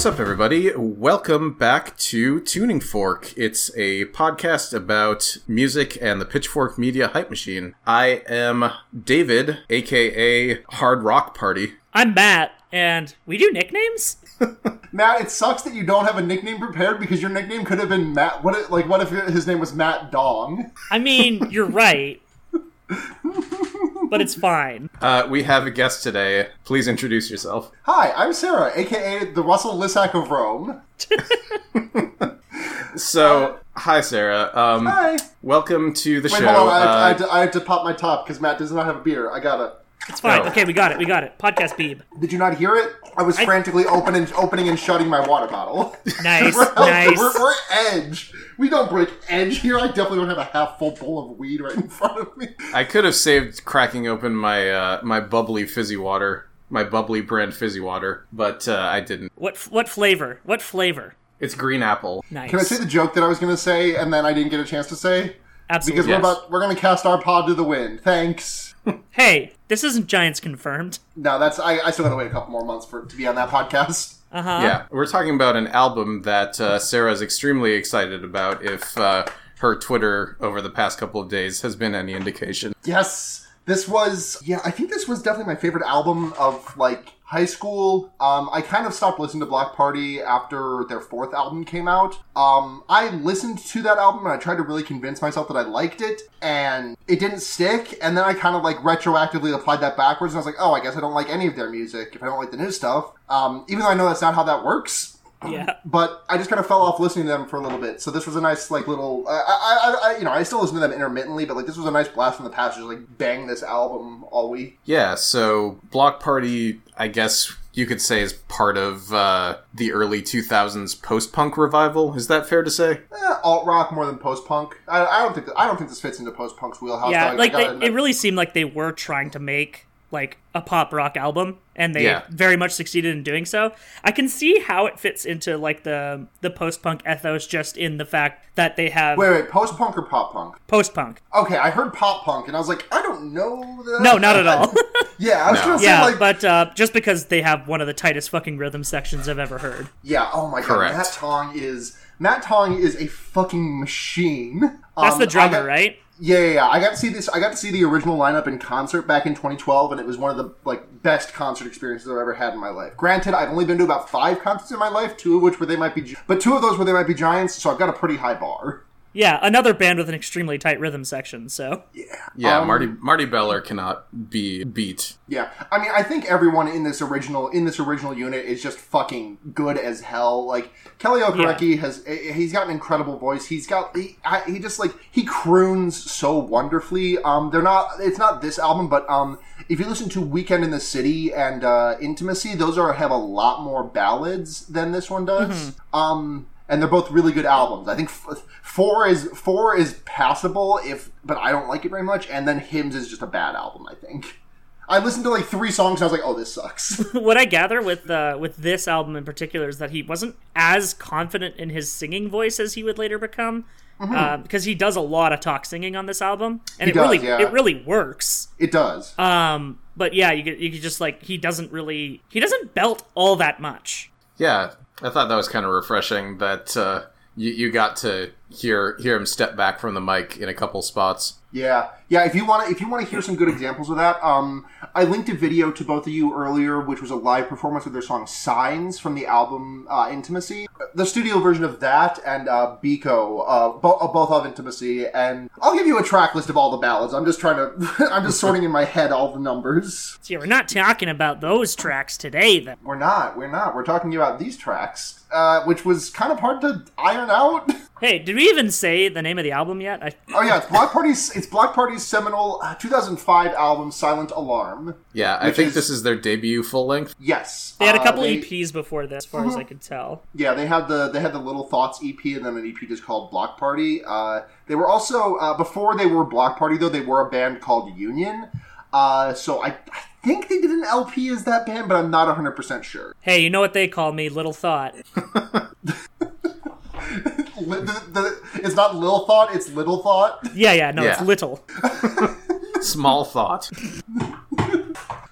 What's up, everybody? Welcome back to Tuning Fork. It's a podcast about music and the Pitchfork Media hype machine. I am David, aka Hard Rock Party. I'm Matt, and we do nicknames. Matt, it sucks that you don't have a nickname prepared because your nickname could have been Matt. What? If, like, what if his name was Matt Dong? I mean, you're right, but it's fine. Uh, we have a guest today. Please introduce yourself. Hi, I'm Sarah, aka the Russell Lissack of Rome. So, hi, Sarah. Um, Hi. welcome to the Wait, show. hold on. I, I, Uh, had to, I had to pop my top because Matt does not have a beer. I gotta. It's fine. Oh. Okay, we got it. We got it. Podcast Beeb. Did you not hear it? I was frantically opening, opening and shutting my water bottle. Nice, we're, nice. We're, we're edge. We don't break edge here. I definitely don't have a half full bowl of weed right in front of me. I could have saved cracking open my uh, my bubbly fizzy water, my bubbly brand fizzy water, but uh, I didn't. What what flavor? What flavor? It's green apple. Nice. Can I say the joke that I was going to say and then I didn't get a chance to say? Absolutely. Because Yes. we're about we're going to cast our pod to the wind. Thanks. Hey, this isn't Giants confirmed. No, that's I, I still got to wait a couple more months for to be on that podcast. Uh huh. Yeah, we're talking about an album that uh, Sarah's extremely excited about. If uh, her Twitter over the past couple of days has been any indication. Yes, this was yeah. I think this was definitely my favorite album of like high school. Um, I kind of stopped listening to Bloc Party after their fourth album came out. Um, I listened to that album and I tried to really convince myself that I liked it, and it didn't stick. And then I kind of like retroactively applied that backwards, and I was like, oh, I guess I don't like any of their music if I don't like the new stuff. Um, even though I know that's not how that works. Yeah. but I just kind of fell off listening to them for a little bit. So this was a nice, like, little. I, I, I, you know, I still listen to them intermittently, but like this was a nice blast from the past. Just like bang this album all week. Yeah, so Bloc Party, I guess you could say, is part of uh, the early 2000s post punk revival. Is that fair to say? Eh, alt rock more than post punk. I, I don't think that, I don't think this fits into post punk's wheelhouse. Yeah, though. I like gotta they, it really seemed like they were trying to make like a pop rock album and they Yeah. very much succeeded in doing so. I can see how it fits into like the the post-punk ethos just in the fact that they have Wait, wait, post punk or pop punk? post-punk. Okay, I heard pop punk, and I was like, I don't know. That. No, not at all. yeah, I was No. gonna say yeah, like, but uh, just because they have one of the tightest fucking rhythm sections I've ever heard. yeah. Oh my Correct. god, Matt Tong is Matt Tong is a fucking machine. That's Um, the drummer, got- right? Yeah, yeah, yeah. I got to see this. I got to see the original lineup in concert back in 2012, and it was one of the like best concert experiences I've ever had in my life. Granted, I've only been to about five concerts in my life, two of which were they might be, but two of those were they might be giants. So I've got a pretty high bar. Yeah, another band with an extremely tight rhythm section. So Yeah, Um, Marty Marty Beller cannot be beat. Yeah, I mean, I think everyone in this original in this original unit is just fucking good as hell. Like Kele Okereke has, eh, he's got an incredible voice. He's got he, I, he just like he croons so wonderfully. Um, they're not. It's not this album, but um, if you listen to Weekend in the City and uh, Intimacy, those are have a lot more ballads than this one does. Um. And they're both really good albums. I think f- four is four is passable if, but I don't like it very much. And then Hymns is just a bad album. I think. I listened to like three songs and I was like, "Oh, this sucks." what I gather with uh, with this album in particular is that he wasn't as confident in his singing voice as he would later become, uh, because he does a lot of talk singing on this album, and He it really does, yeah. it really works. it does. Um, but yeah, you could, you could just like he doesn't really he doesn't belt all that much. Yeah, I thought that was kind of refreshing that uh, you, you got to hear hear him step back from the mic in a couple spots. Yeah, yeah. If you want to, if you want to hear some good examples of that, um, I linked a video to both of you earlier, which was a live performance of their song "Signs" from the album uh, "Intimacy." The studio version of that and uh, Biko, uh, bo- uh, both of "Intimacy," and I'll give you a track list of all the ballads. I'm just trying to, I'm just sorting in my head all the numbers. See, we're not talking about those tracks today, then. We're not, we're not. We're talking about these tracks, uh, which was kind of hard to iron out. Hey, did we even say the name of the album yet? I, Oh yeah, it's Bloc Party's. It's Bloc Party's seminal uh, 2005 album "Silent Alarm." Yeah, I think is- this is their debut full length. Yes, they had a Uh, couple they- EPs before this, as far as I could tell. Yeah, they had the they had the Little Thoughts EP and then an EP just called Bloc Party. Uh, they were also uh, before they were Bloc Party though they were a band called Union. Uh, so I, I think they did an LP as that band, but I'm not 100 percent sure. Hey, you know what they call me? Little Thought. Li- the, the, it's not Lil Thought, it's Little Thought. Yeah, yeah, no, it's Little. Small thought.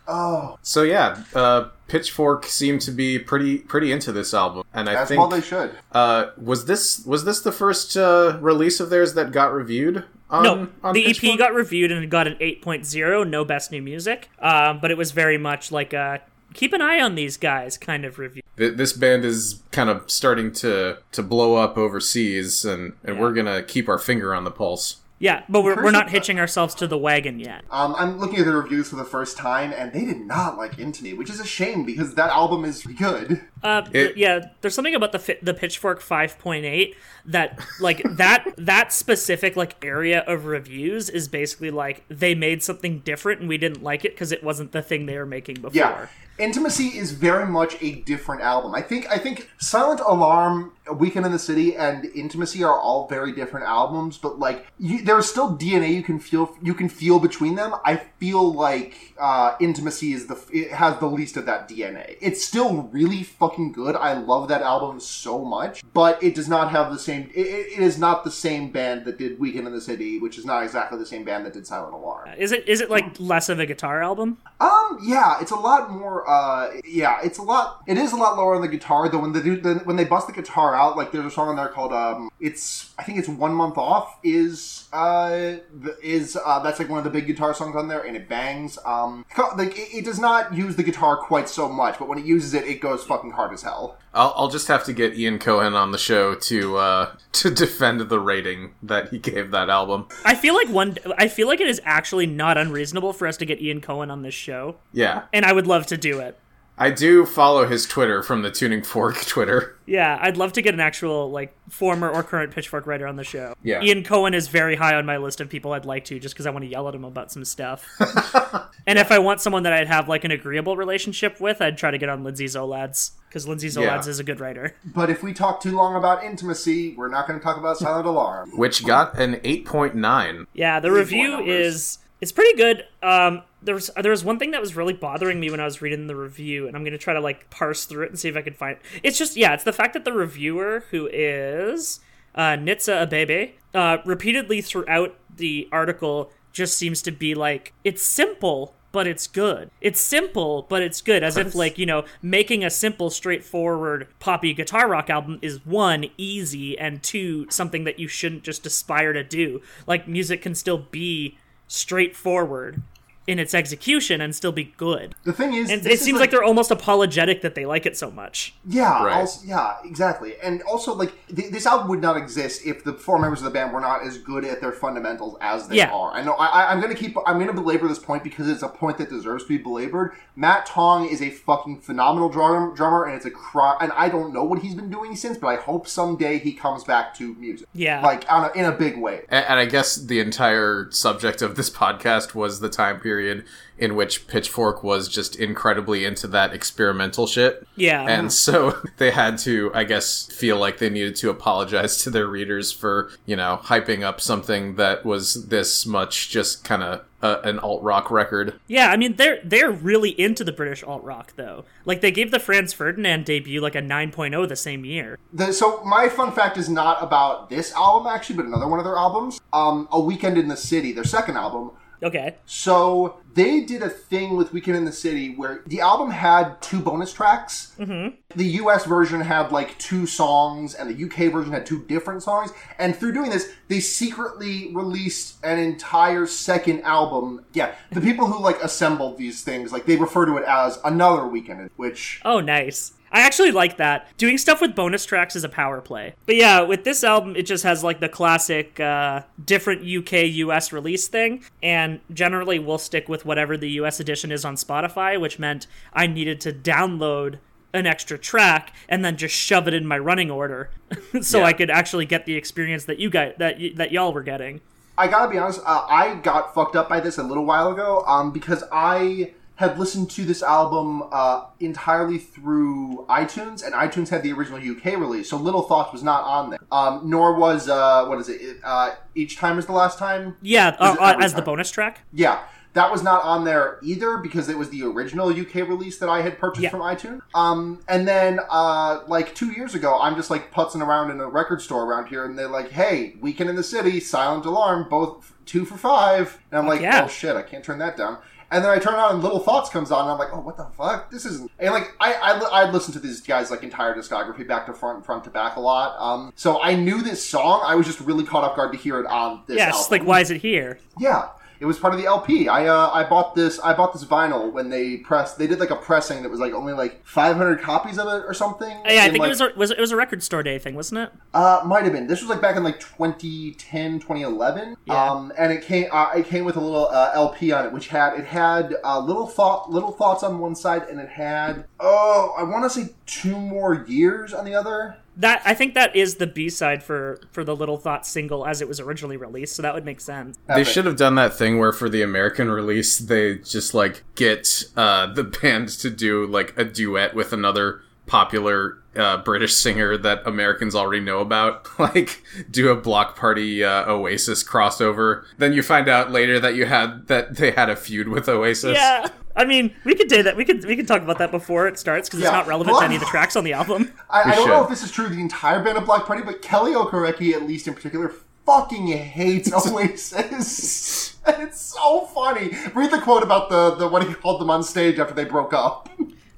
Oh, So yeah, uh, Pitchfork seemed to be pretty pretty into this album, and I as think well they should. uh, was this was this the first uh, release of theirs that got reviewed? On, No, on the Pitchfork? EP got reviewed and got an 8.0, no best new music. Um, but it was very much like a keep an eye on these guys kind of review. This band is kind of starting to to blow up overseas, and and we're gonna keep our finger on the pulse. Yeah, but we're, we're Person- not hitching ourselves to the wagon yet. Um, I'm looking at the reviews for the first time, and they did not like Into Me, which is a shame because that album is good. Uh, It- yeah, there's something about the fi- the Pitchfork 5.8 that like that that specific like area of reviews is basically like they made something different and we didn't like it because it wasn't the thing they were making before. Yeah, Intimacy is very much a different album. I think I think Silent Alarm, Weekend in the City, and Intimacy are all very different albums, but like you, there's still DNA you can feel you can feel between them. I feel like uh, Intimacy is the it has the least of that DNA. It's still really fucking good. I love that album so much, but it does not have the same. It, it is not the same band that did Weekend in the City, which is not exactly the same band that did Silent Alarm. Is it is it like less of a guitar album? Um, yeah, it's a lot more. Uh, yeah, it's a lot. It is a lot lower on the guitar though. When they do, when they bust the guitar out, like there's a song on there called um, it's I think it's one month off. Is uh, is uh, that's like one of the big guitar songs on there, and it bangs. Um, co- like it, it does not use the guitar quite so much, but when it uses it, it goes fucking hard as hell. I'll, I'll just have to get Ian Cohen on the show to uh, to defend the rating that he gave that album. I feel like one. I feel like it is actually not unreasonable for us to get Ian Cohen on this show, Yeah, and I would love to do it. I do follow his Twitter from the Tuning Fork Twitter. Yeah, I'd love to get an actual like former or current Pitchfork writer on the show. Yeah. Ian Cohen is very high on my list of people I'd like to, just because I want to yell at him about some stuff. and if I want someone that I'd have like an agreeable relationship with, I'd try to get on Lindsay Zoladz because Lindsay Zoladz Yeah. is a good writer. But if we talk too long about intimacy, we're not going to talk about Silent Alarm. which got an 8.9. Yeah, the review is it's pretty good. Um, there was there was one thing that was really bothering me when I was reading the review, and I'm gonna try to like parse through it and see if I can find. It's just yeah, it's the fact that the reviewer who is uh, Nitsuh Abebe uh, repeatedly throughout the article just seems to be like it's simple. But it's good. It's simple, but it's good. As if, like, you know, making a simple, straightforward poppy guitar rock album is one, easy, and two, something that you shouldn't just aspire to do. Like, music can still be straightforward in its execution and still be good. The thing is, And this it is seems like they're almost apologetic that they like it so much. Yeah, Right. also, yeah, exactly. And also, like, th- this album would not exist if the four members of the band were not as good at their fundamentals as they Yeah. are. I know. I, I- I'm going to keep. I'm going to belabor this point because it's a point that deserves to be belabored. Matt Tong is a fucking phenomenal drum, drummer, and it's a cry. And I don't know what he's been doing since, but I hope someday he comes back to music. Yeah. like on a, in a big way. A- And I guess the entire subject of this podcast was the time period in which Pitchfork was just incredibly into that experimental shit. Yeah. And so they had to, I guess, feel like they needed to apologize to their readers for, you know, hyping up something that was this much just kind of uh, an alt rock record. Yeah, I mean they're they're really into the British alt rock though. Like they gave the Franz Ferdinand debut like a 9.0 the same year. The, so my fun fact is not about this album actually, but another one of their albums. Um, A Weekend in the City, their second album. Okay. So they did a thing with Weekend in the City where the album had two bonus tracks. Mm-hmm. The US version had like two songs, and the UK version had two different songs. And through doing this, they secretly released an entire second album. Yeah, the people who like assembled these things, like they refer to it as another Weekend, which Oh, nice. I actually like that. Doing stuff with bonus tracks is a power play. But yeah, with this album, it just has like the classic uh, different UK US release thing. And generally, we'll stick with whatever the US edition is on Spotify, which meant I needed to download an extra track and then just shove it in my running order so Yeah. I could actually get the experience that you guys that y- that y'all were getting. I gotta be honest, uh, I got fucked up by this a little while ago um, because I had listened to this album uh, entirely through iTunes, and iTunes had the original UK release, so Little Thoughts was not on there. Um, nor was, uh, what is it, uh, Each Time is the Last Time? Yeah, uh, as the bonus track. Yeah. that was not on there either because it was the original UK release that I had purchased Yeah. from iTunes. Um, and then uh, like two years ago, I'm just like putzing around in a record store around here, and they're like, "Hey, Weekend in the City, Silent Alarm, both two for five. And I'm like, yeah. "Oh shit, I can't turn that down." And then I turn on and Little Thoughts comes on, and I'm like, "Oh, what the fuck? This isn't." And like, I I I listened to these guys like entire discography back to front, front to back a lot. Um, so I knew this song. I was just really caught off guard to hear it on this. Just album. like, why is it here? Yeah, it was part of the LP. I uh, I bought this I bought this vinyl when they pressed. They did like a pressing that was like only like 500 copies of it or something. Yeah, I think like- it was a, was it was a record store day thing, wasn't it? uh, might have been. This was like back in like 2010, 2011. Yeah. Um, and it came uh, it came with a little uh, LP on it, which had it had uh, little thought little thoughts on one side, and it had oh I want to say two more years on the other. That I think that is the B side for for the Little Thought single as it was originally released, so that would make sense. They should have done that thing where for the American release they just like get uh, the band to do like a duet with another popular uh, British singer that Americans already know about, like do a Bloc Party uh, Oasis crossover. Then you find out later that you had that they had a feud with Oasis. Yeah, I mean, we could do that. We could we could talk about that before it starts because Yeah. it's not relevant Well, to any of the tracks on the album. I, I don't know if this is true the entire band of Bloc Party, but Kele Okereke, at least in particular, fucking hates Oasis. and it's so funny. Read the quote about the, the what he called them on stage after they broke up.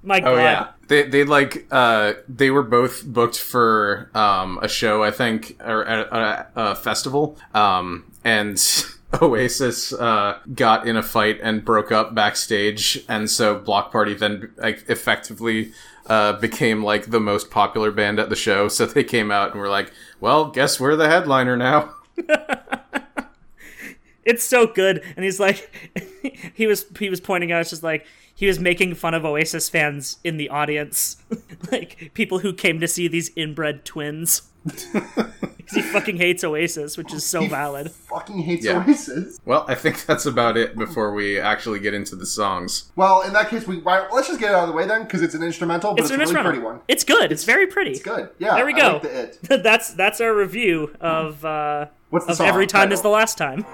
My God. Oh yeah, they they like uh they were both booked for um a show I think or a, a, a festival. Um and Oasis uh got in a fight and broke up backstage. And so Bloc Party then like effectively uh became like the most popular band at the show. So they came out and were like well guess we're the headliner now. It's so good, and he's like, he was he was pointing out, it's just like he was making fun of Oasis fans in the audience, like people who came to see these inbred twins. 'Cause he fucking hates Oasis, which is so He valid. Fucking hates Yeah. Oasis. well I think that's about it before we actually get into the songs Well, in that case, we why, let's just get it out of the way then, because it's an instrumental, but It's it's, an a really pretty one. It's good. It's very pretty. It's good. Yeah. There we I go. like the it. that's that's our review of uh, What's the of song every time is the last time.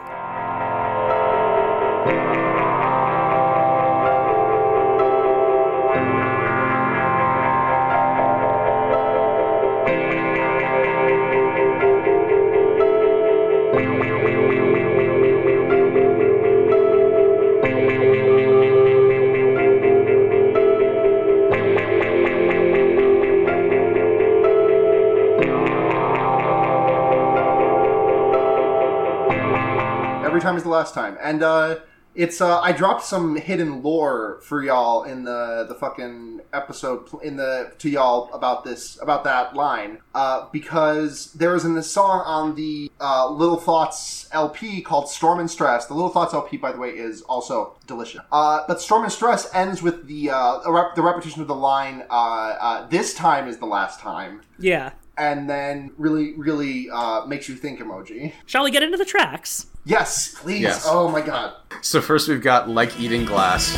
Last time, and uh, it's uh, I dropped some hidden lore for y'all in the the fucking episode in the to y'all about this about that line uh, because there is in a song on the uh, Little Thoughts LP called Storm and Stress. The Little Thoughts LP, by the way, is also delicious. Uh, but Storm and Stress ends with the uh, rep- the repetition of the line uh, uh, "This time is the last time." Yeah. And then really, really uh, makes you think emoji. Shall we get into the tracks? Yes, please. Yes. Oh my god. so first we've got like eating glass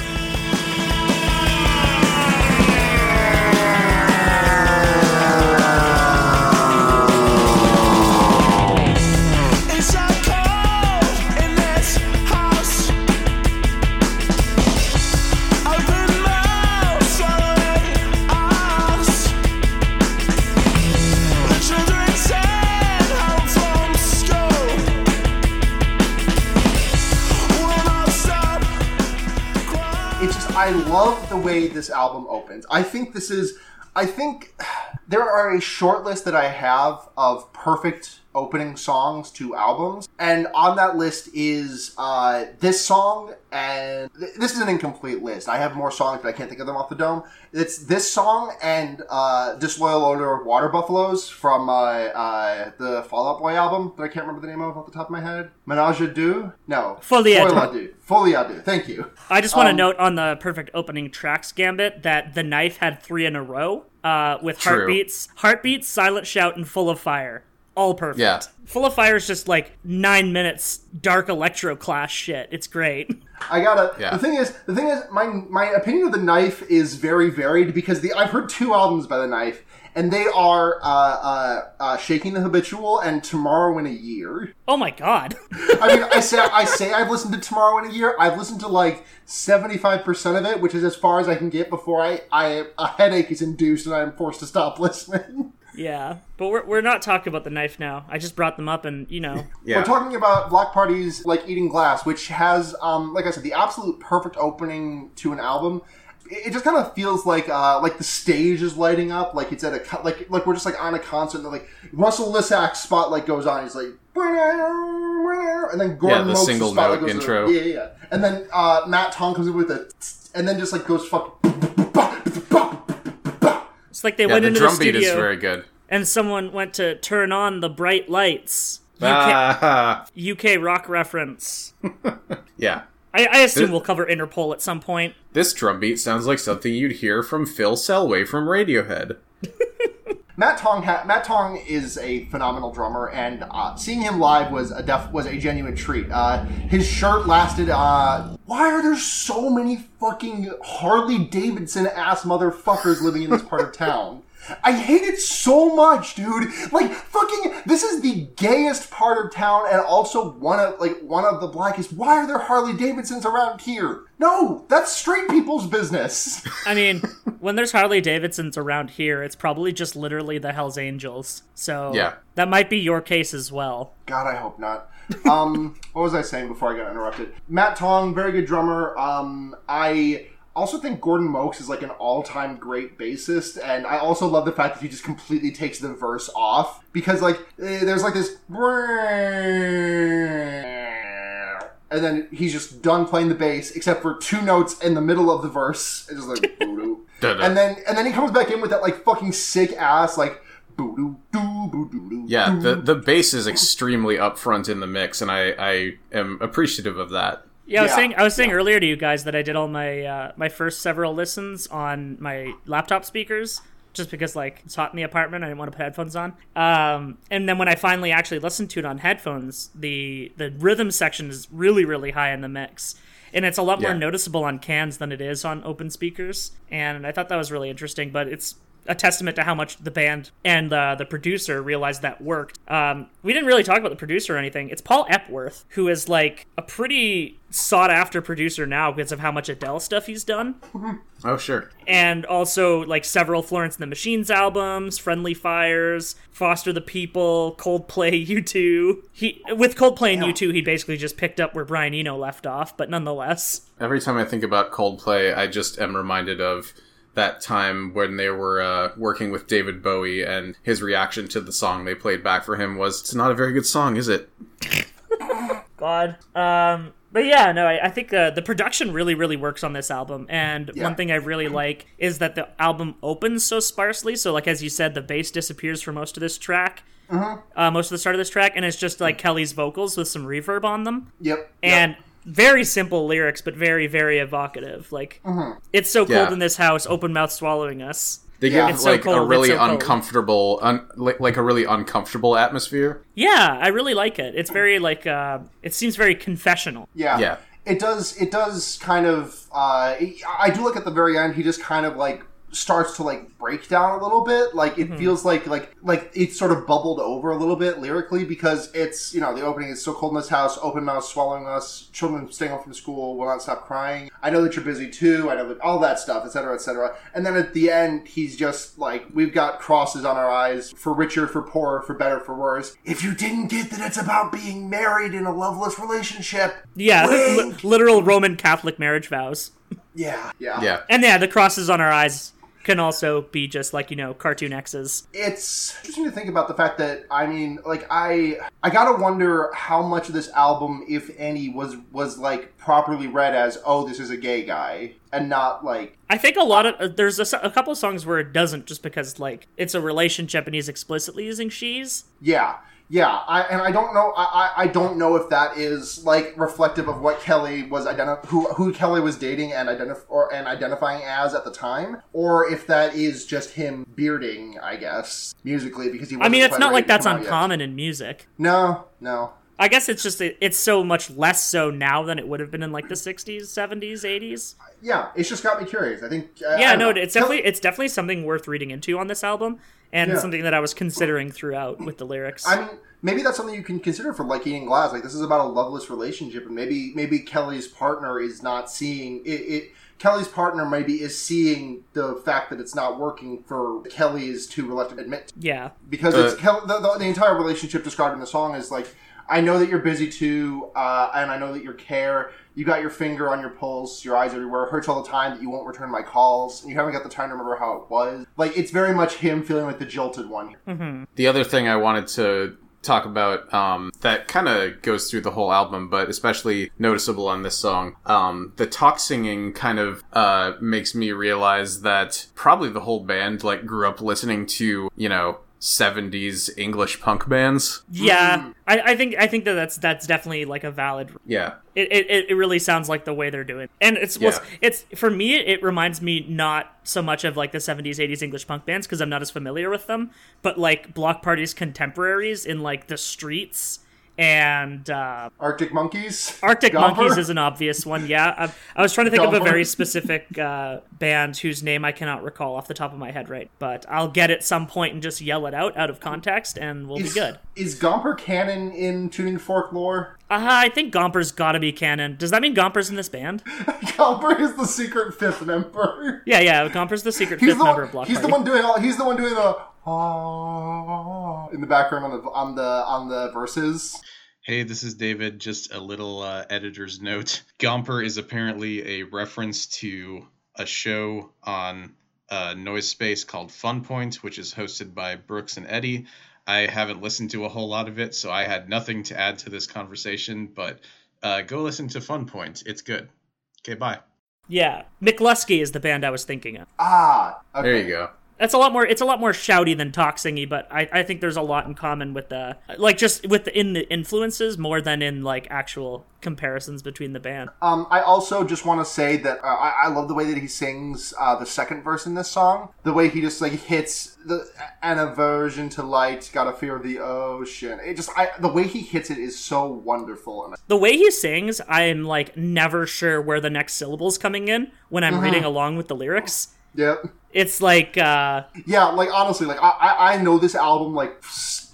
way this album opens. I think this is I think there are a short list that I have of perfect opening songs to albums, and on that list is uh, this song, and th- this is an incomplete list. I have more songs, but I can't think of them off the dome. It's this song and uh, "Disloyal Order of Water Buffaloes" from uh, uh, the Fall Out Boy album that I can't remember the name of off the top of my head. Menage a deux? No, Folie à deux. Folie à deux. Deux. Thank you. I just want to Um, note on the perfect opening tracks gambit that the knife had three in a row uh, with True. heartbeats, heartbeats, silent shout, and full of fire. All perfect. Yeah. Full of Fire is just like nine minutes dark electro class shit. It's great. I gotta. Yeah. The thing is, the thing is, my my opinion of the knife is very varied because the I've heard two albums by the knife, and they are uh, uh, uh, shaking the habitual and tomorrow in a year. Oh my god. I mean, I say I say I've listened to tomorrow in a year. I've listened to like seventy five percent of it, which is as far as I can get before I, I a headache is induced and I'm forced to stop listening. Yeah, but we're we're not talking about the knife now. I just brought them up, and you know, Yeah. We're talking about Bloc Party's like Eating Glass, which has, um, like I said, the absolute perfect opening to an album. It it just kind of feels like uh, like the stage is lighting up, like it's at a co- like like we're just like on a concert. And like Russell Lissack's spotlight goes on. He's like, and then Gordon Yeah, the Moakes' single spotlight note goes intro. Yeah, yeah, yeah. And then uh, Matt Tong comes in with a, and then just like goes fuck. It's like they yeah, went the into the drum beat studio is very good. and someone went to turn on the bright lights. UK, Ah, UK rock reference. yeah. I, I assume This- we'll cover Interpol at some point. This drum beat sounds like something you'd hear from Phil Selway from Radiohead. Matt Tong ha- Matt Tong is a phenomenal drummer, and uh, seeing him live was a def- was a genuine treat. Uh, his shirt lasted. Uh, why are there so many fucking Harley Davidson ass motherfuckers living in this part of town? I hate it so much, dude. Like fucking, this is the gayest part of town, and also one of like one of the blackest. Why are there Harley Davidsons around here? No, that's straight people's business. I mean, when there's Harley Davidsons around here, it's probably just literally the Hell's Angels. So Yeah. that might be your case as well. God, I hope not. Um, what was I saying before I got interrupted? Matt Tong, very good drummer. Um, I also think Gordon Moakes is like an all-time great bassist, and I also love the fact that he just completely takes the verse off because like eh, there's like this. And then he's just done playing the bass, except for two notes in the middle of the verse. It's just like and then and then he comes back in with that like fucking sick ass like boo doo doo boo doo doo. Yeah, the the bass is extremely upfront in the mix, and I I am appreciative of that. Yeah, I was Yeah. saying I was saying earlier to you guys that I did all my uh, my first several listens on my laptop speakers just because like it's hot in the apartment I didn't want to put headphones on. Um, and then when I finally actually listened to it on headphones, the the rhythm section is really really high in the mix. And it's a lot more noticeable on cans than it is on open speakers. And I thought that was really interesting, but it's a testament to how much the band and uh, the producer realized that worked. Um, we didn't really talk about the producer or anything. It's Paul Epworth, who is like a pretty sought after producer now because of how much Adele stuff he's done. Oh sure, And also like several Florence and the Machines albums, Friendly Fires, Foster the People, Coldplay, U2. He with Coldplay and U2, he basically just picked up where Brian Eno left off, but nonetheless. every time I think about Coldplay, I just am reminded of that time when they were uh, working with David Bowie, and his reaction to the song they played back for him was, "It's not a very good song, is it?" God. Um, but yeah, no, I, I think uh, the production really, really works on this album. And Yeah. one thing I really like is that the album opens so sparsely. So, like as you said, the bass disappears for most of this track, uh, most of the start of this track, and it's just like Kele's vocals with some reverb on them, Yep. yep. And very simple lyrics, but very, very evocative. Like it's so cold Yeah. in this house, open mouth swallowing us. They Yeah. give It's so like cold, a really so uncomfortable, un- like, like a really uncomfortable atmosphere. Yeah, I really like it. It's very like uh, it seems very confessional. Yeah. Yeah. It does. It does kind of. Uh, I do look at the very end. He just kind of like starts to like break down a little bit. Like it mm-hmm. feels like like like it's sort of bubbled over a little bit lyrically because it's you know the opening is so cold in this house. Open mouth swallowing us. Children staying home from school will not stop crying. I know that you're busy too. I know that all that stuff, etc., etc. And then at the end, he's just like, we've got crosses on our eyes for richer, for poorer, for better, for worse. If you didn't get that, it's about being married in a loveless relationship. Yeah, li- literal Roman Catholic marriage vows. Yeah, yeah, Yeah, And yeah, the crosses on our eyes can also be just like, you know, cartoon X's. It's interesting to think about the fact that I mean, like I, I gotta wonder how much of this album, if any, was was like properly read as, oh, this is a gay guy, and not like, I think a lot of uh, there's a, couple of songs where it doesn't just because like it's a relationship and he's explicitly using she's. yeah, Yeah, I, and I don't know. I, I I don't know if that is like reflective of what Kele was identi- who who Kele was dating and identif- or and identifying as at the time, or if that is just him bearding, I guess, musically because he. I mean, it's not like that's out yet. uncommon in music. No, no. I guess it's just it's so much less so now than it would have been in like the 60s, 70s, 80s. Yeah, it's just got me curious. I think. uh, I Yeah, don't no, know. it's definitely it's definitely something worth reading into on this album and Yeah. something that I was considering throughout with the lyrics. I mean, maybe that's something you can consider for like eating glass. Like this is about a loveless relationship, and maybe maybe Kele's partner is not seeing it. it Kele's partner maybe is seeing the fact that it's not working for Kele is too reluctant to admit to. yeah. because Uh, it's Kel- the, the, the entire relationship described in the song is like I know that you're busy too, uh, and I know that you care. You got your finger on your pulse, your eyes everywhere. It hurts all the time that you won't return my calls. And you haven't got the time to remember how it was. Like it's very much him feeling like the jilted one. The other thing I wanted to talk about um, that kind of goes through the whole album, but especially noticeable on this song, um, the talk singing kind of uh, makes me realize that probably the whole band like grew up listening to you know 70s English punk bands. Yeah, hmm. I, I think I think that that's that's definitely like a valid. Yeah. It, it, it really sounds like the way they're doing, and it's well, Yeah. it's for me. It reminds me not so much of like the '70s, '80s English punk bands because I'm not as familiar with them, but like Bloc Party's contemporaries in like the streets and uh, Arctic Monkeys. Arctic Gomper? Monkeys is an obvious one. Yeah, I, I was trying to think of a very specific uh, band whose name I cannot recall off the top of my head right, but I'll get it some point and just yell it out out of context, and we'll is, be good. Is Gomper canon in Tuning Fork lore? Uh, I think Gomper's got to be canon. Does that mean Gomper's in this band? Gomper is the secret fifth member. Yeah, yeah. Gomper's the secret He's fifth the member one. of Bloc He's the one doing all. He's the one doing the ah in the background on the on the on the verses. Hey, this is David. Just a little uh, editor's note. Gomper is apparently a reference to a show on uh, Noise Space called Fun Point, which is hosted by Brooks and Eddie. I haven't listened to a whole lot of it, so I had nothing to add to this conversation, but uh, go listen to Fun Point. It's good. Okay, bye. Yeah, McLusky is the band I was thinking of. Ah, okay. There you go. That's a lot more. It's a lot more shouty than talk singy, but I, I think there's a lot in common with the like just with the, in the influences more than in like actual comparisons between the band. Um, I also just want to say that uh, I, I love the way that he sings uh, the second verse in this song. The way he just like hits the an aversion to light, got a fear of the ocean. It just I, the way he hits it is so wonderful. And The way he sings, I'm like never sure where the next syllable's coming in when I'm reading along with the lyrics. Yep. It's like uh Yeah, like honestly, like I, I, know this album like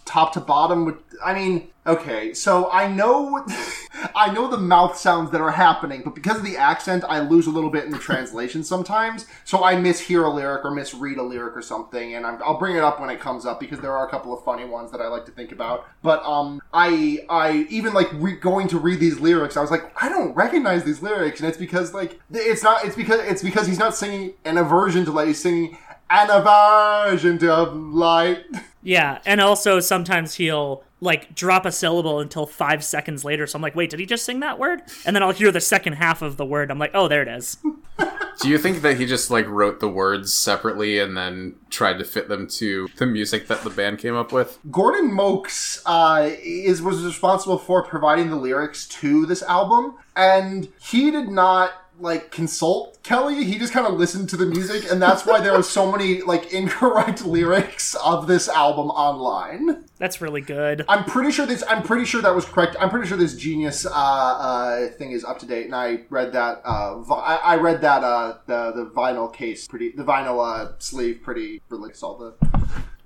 top to bottom. With I mean, okay, so I know, I know the mouth sounds that are happening, but because of the accent, I lose a little bit in the translation sometimes. So I mishear a lyric or misread a lyric or something, and I'm, I'll bring it up when it comes up because there are a couple of funny ones that I like to think about. But um, I, I even like re- going to read these lyrics, I was like, I don't recognize these lyrics, and it's because like it's not, it's because it's because he's not singing an aversion to light, he's singing an aversion to light. yeah, and also sometimes he'll like drop a syllable until five seconds later. So I'm like, wait, did he just sing that word? And then I'll hear the second half of the word. I'm like, oh, there it is. Do you think that he just like wrote the words separately and then tried to fit them to the music that the band came up with? Gordon Moakes uh, is was responsible for providing the lyrics to this album, and he did not like consult Kele. He just kind of listened to the music, and that's why there are so many like incorrect lyrics of this album online. That's really good. I'm pretty sure this. I'm pretty sure that was correct. I'm pretty sure this genius uh, uh, thing is up to date, and I read that. Uh, vi- I, I read that uh, the the vinyl case pretty, the vinyl uh, sleeve pretty religious. All the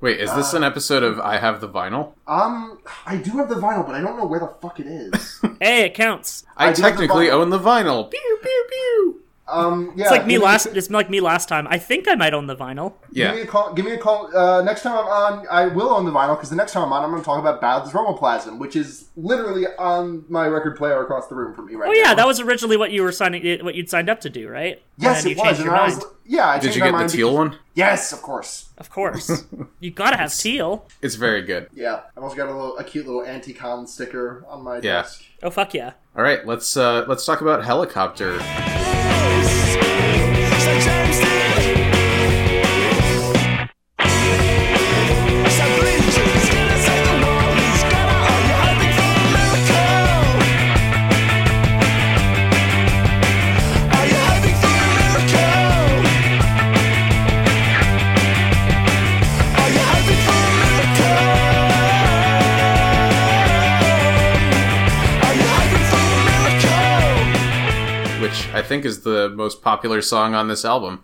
Wait, is this an episode of I Have the Vinyl? um, I do have the vinyl, but I don't know where the fuck it is. Hey, it counts. I, I do have the technically own the vinyl. Pew pew pew. Um, yeah, It's like me give last. It's like me last time. I think I might own the vinyl. Yeah. Give me Yeah. a call. Give me a call. Uh, next time I'm on, I will own the vinyl because the next time I'm on, I'm going to talk about Bad Thromoplasm, which is literally on my record player across the room from me right now. Oh now. yeah, that was originally what you were signing. What you'd signed up to do, right? yes, and it you was. changed And your I was, yeah, I Did changed you my get the teal because- one? Yes, of course. Of course, you gotta have teal. It's very good. Yeah, I've also got a little, a cute little anti-con sticker on my Yeah. desk. Oh fuck yeah! All right, let's uh let's talk about Helicopter. James Dean. Think is the most popular song on this album.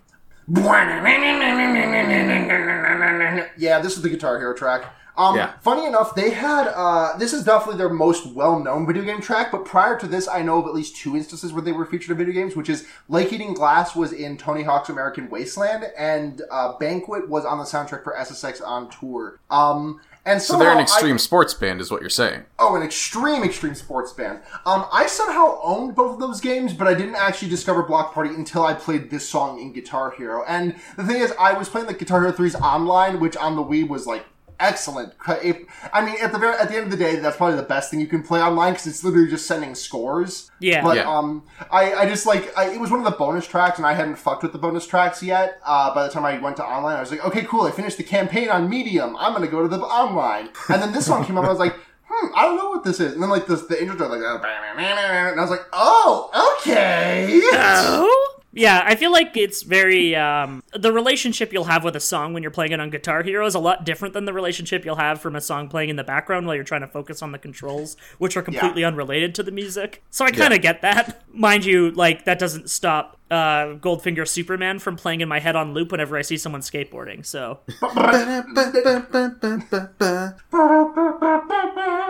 Yeah, this is the Guitar Hero track. Um, Yeah. Funny enough, they had uh, this is definitely their most well-known video game track. But prior to this, I know of at least two instances where they were featured in video games, which is Like Eating Glass was in Tony Hawk's American Wasteland, and uh, Banquet was on the soundtrack for SSX on Tour. Um, and So they're an somehow I- extreme sports band, is what you're saying. Oh, an extreme, extreme sports band. Um, I somehow owned both of those games, but I didn't actually discover Bloc Party until I played this song in Guitar Hero. And the thing is, I was playing the Guitar Hero 3's online, which on the Wii was like excellent. If, I mean, at the very at the end of the day, that's probably the best thing you can play online because it's literally just sending scores. Yeah. But Yeah. um, I, I just like I, it was one of the bonus tracks, and I hadn't fucked with the bonus tracks yet. Uh, by the time I went to online, I was like, okay, cool, I finished the campaign on Medium. I'm gonna go to the online, and then this one came up. I was like. Hmm, I don't know what this is. And then like this, the intro, like, and I was like, oh, okay. Oh? Yeah, I feel like it's very um, the relationship you'll have with a song when you're playing it on Guitar Hero is a lot different than the relationship you'll have from a song playing in the background while you're trying to focus on the controls, which are completely unrelated to the music. So I kind of get that. Mind you, like that doesn't stop uh, Goldfinger Superman from playing in my head on loop whenever I see someone skateboarding. So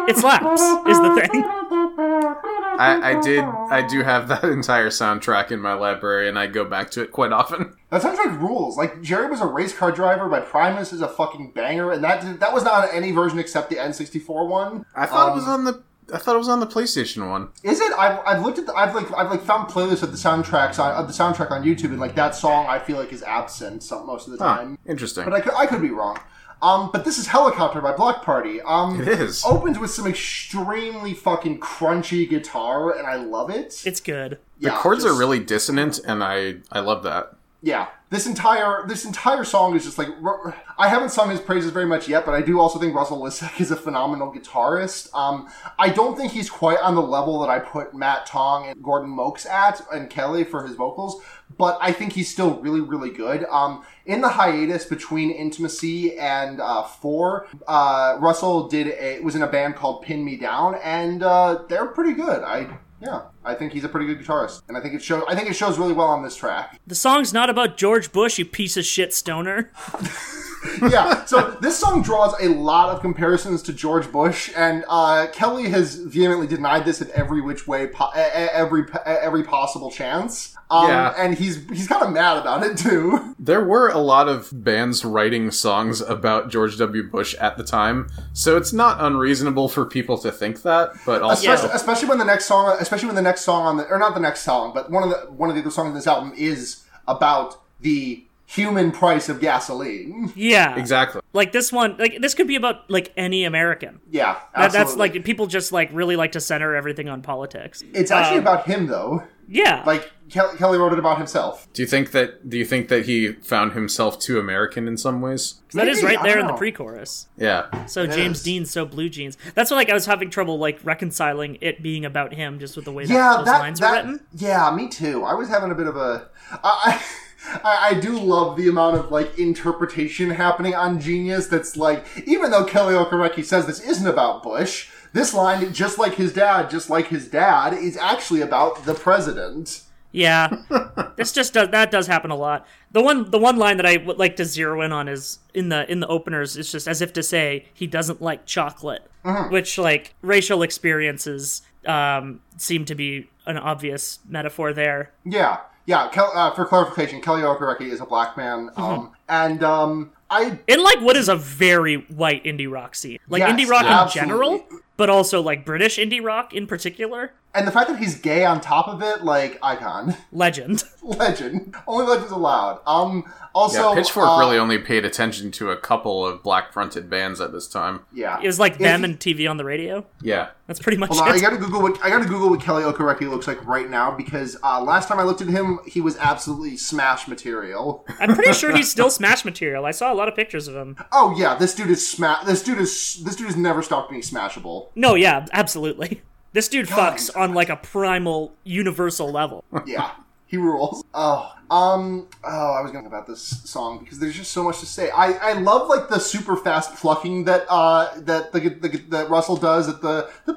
it slaps is the thing. I, I did I do have that entire soundtrack in my library and I go back to it quite often. That sounds like rules. Like Jerry was a race car driver, by Primus is a fucking banger, and that that was not on any version except the N64 one. I thought it Um, was on the I thought it was on the PlayStation one. Is it? I've, I've looked at the, I've like I've like found playlists of the soundtracks on of the soundtrack on YouTube, and like that song I feel like is absent some, most of the Huh, time. interesting. But I could, I could be wrong. Um, but this is Helicopter by Bloc Party. Um, It is. Opens with some extremely fucking crunchy guitar, and I love it. It's good. the Yeah, chords just- are really dissonant and I I love that. yeah this entire this entire song is just like i haven't sung his praises very much yet but i do also think russell Lissack is a phenomenal guitarist. Um, i don't think he's quite on the level that i put matt tong and gordon moakes at and kele for his vocals but i think he's still really really good. Um, in the hiatus between intimacy and uh, four uh, russell did a was in a band called pin me down and uh, they're pretty good. I yeah i think he's a pretty good guitarist and i think it shows i think it shows really well on this track The song's not about George Bush, you piece of shit stoner. yeah. So this song draws a lot of comparisons to George Bush, and uh, Kele has vehemently denied this in every which way, po- every every possible chance. Um, Yeah. And he's he's kind of mad about it too. There were a lot of bands writing songs about George W. Bush at the time, so it's not unreasonable for people to think that, but also Especially, especially when the next song, especially when the next song on the or not the next song, but one of the one of the other songs in this album is about the human price of gasoline. Yeah. exactly. Like this one, like this could be about like any American. Yeah, That, that's like people just like really like to center everything on politics. it's actually um, about him though. Yeah. Like Kele, Kele wrote it about himself. Do you think that do you think that he found himself too American in some ways? that is maybe, right there in the pre-chorus. Yeah. So James is. Dean's so blue jeans. That's what like I was having trouble like reconciling it being about him just with the way that yeah, those that, lines that, are written. Yeah, me too. I was having a bit of a. I, I, I do love the amount of like interpretation happening on Genius. That's like, even though Kele Okereke says this isn't about Bush, this line, just like his dad, just like his dad, is actually about the president. Yeah, this just does that does happen a lot. The one the one line that I would like to zero in on is in the in the openers. It's just as if to say he doesn't like chocolate, Mm-hmm. which like racial experiences um, seem to be an obvious metaphor there. Yeah, yeah. Kel, uh, for clarification, Kele Okereke is a black man, Mm-hmm. um, and um, I In like what is a very white indie rock scene, like Yes, indie rock in absolutely. general, but also like British indie rock in particular. And the fact that he's gay on top of it, like icon, Legend. legend. Only legends allowed. Um, also, Yeah, Pitchfork uh, really only paid attention to a couple of black fronted bands at this time. yeah. It was like them you- and TV on the radio. Yeah. That's pretty much Hold on, I gotta Google what I gotta Google what Kele Okereke looks like right now because uh, last time I looked at him, he was absolutely smash material. I'm pretty sure he's still Smash material. I saw a lot of pictures of him. Oh yeah, this dude is smash. This dude is this dude has never stopped being smashable. No, yeah, absolutely. This dude God, fucks on like a primal, universal level. Yeah, he rules. Oh, um, oh, I was going to talk about this song because there's just so much to say. I, I love like the super fast plucking that uh that the, the that Russell does at the the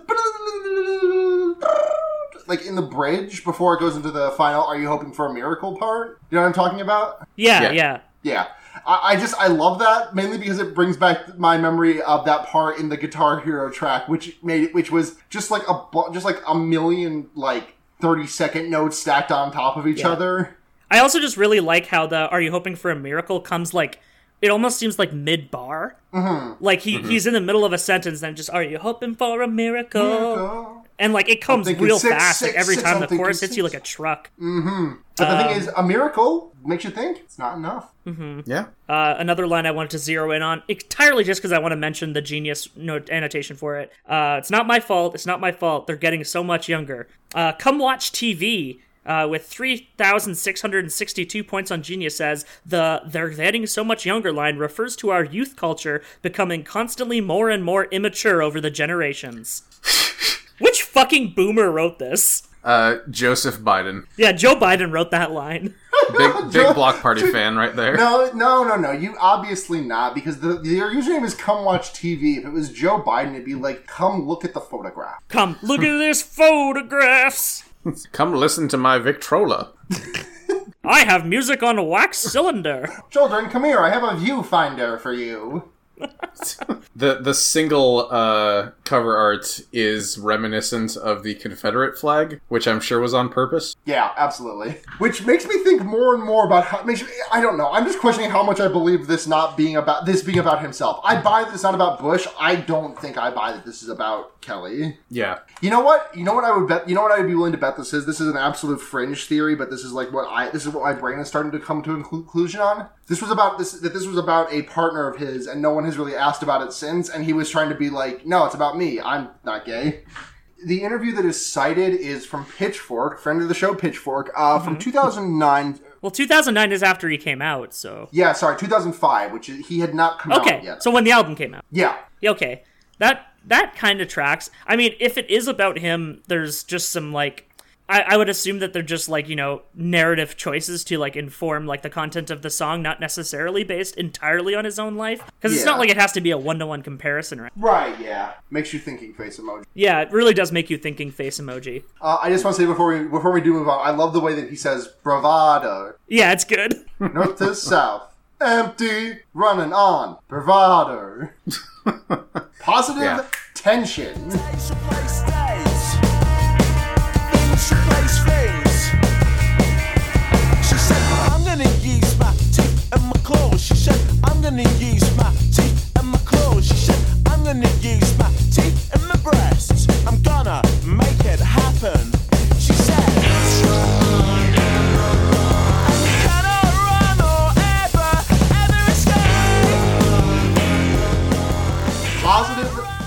like in the bridge before it goes into the final. Are you hoping for a miracle part? You know what I'm talking about? Yeah, Yeah. yeah. Yeah. I, I just I love that mainly because it brings back my memory of that part in the Guitar Hero track, which made which was just like a just like a million like thirty second notes stacked on top of each Yeah. other. I also just really like how the "Are you hoping for a miracle?" comes like it almost seems like mid bar. Mm-hmm. Like he he's in the middle of a sentence and just "Are you hoping for a miracle?" Oh. And like it comes real six, fast. like every six, time I'm the thinking chorus hits you like a truck. But the thing is, a miracle makes you think it's not enough. Yeah. Uh, another line I wanted to zero in on entirely just because I want to mention the genius note annotation for it. Uh, it's not my fault. It's not my fault. They're getting so much younger. Uh, come watch TV. Uh, with 3,662 points on Genius says the they're getting so much younger line refers to our youth culture becoming constantly more and more immature over the generations. Which fucking boomer wrote this? Uh, Joseph Biden, Yeah, Joe Biden wrote that line. big big Bloc Party fan right there. No, no, no, no. You obviously not because the their username is come watch TV. If it was Joe Biden, it'd be like come look at the photograph. Come, look at this photographs. Come listen to my Victrola. I have music on a wax cylinder. Children, come here. I have a viewfinder for you. The the single uh, cover art is reminiscent of the Confederate flag, which I'm sure was on purpose. Yeah, absolutely. Which makes me think more and more about how. Makes me, I don't know. I'm just questioning how much I believe this not being about this being about himself. I buy that it's not about Bush. I don't think I buy that this is about Kele. Yeah. You know what? You know what I would bet. You know what I would be willing to bet this is. This is an absolute fringe theory, but this is like what I. This is what my brain is starting to come to a conclusion on. This was about this. That this was about a partner of his, and no one has really asked about it since. And he was trying to be like, no, it's about me. I'm not gay. The interview that is cited is from Pitchfork, friend of the show, Pitchfork, uh, from 2009. Well, 2009 is after he came out, so. Yeah, sorry, 2005, which is, he had not come out yet. so when the album came out. yeah, Yeah, Okay, that that kind of tracks. I mean, if it is about him, there's just some like. I, I would assume that they're just like you know narrative choices to like inform like the content of the song, not necessarily based entirely on his own life. Because it's Yeah. not like it has to be a one to one comparison, right? right. Yeah, makes you thinking face emoji. Yeah, it really does make you thinking face emoji. Uh, I just want to say before we before we do move on, I love the way that he says bravado. Yeah, it's good. north to south, empty, running on, bravado, positive Yeah. tension. Days replace gonna use my teeth and my claws. She said, I'm gonna use my teeth and my breasts. I'm gonna make it happen.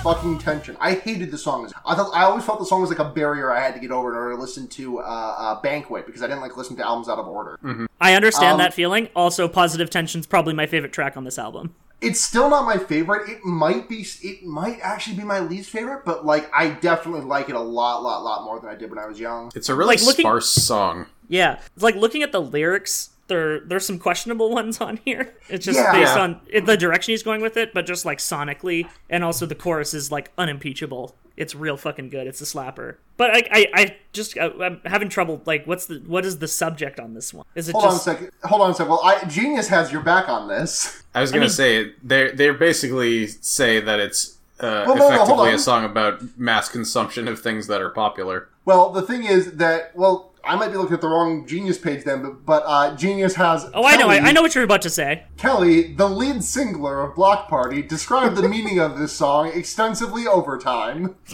Fucking tension. I hated the song. I thought I always felt the song was like a barrier I had to get over in order to listen to uh, uh, Banquet because I didn't like listening to albums out of order. I understand Um, that feeling. Also, Positive Tension's probably my favorite track on this album. It's still not my favorite. It might be. It might actually be my least favorite, but like I definitely like it a lot, lot, lot more than I did when I was young. It's a really Like, looking- sparse song. Yeah, it's like looking at the lyrics. There, there's some questionable ones on here. It's just Yeah. based on the direction he's going with it, but just like sonically, and also the chorus is like unimpeachable. It's real fucking good. It's a slapper. But I, I, I just I, I'm having trouble. Like, what's the what is the subject on this one? Is it Hold on a just second. Hold on a second. Well, I, Genius has your back on this. I was gonna mean- say they they basically say that it's uh, Well, no, no, effectively a song about mass consumption of things that are popular. Well, the thing is that well, I might be looking at the wrong Genius page then, but, but uh, Genius has. oh I know I, I know what you're about to say. Kele, the lead singler of Bloc Party, described the meaning of this song extensively over time.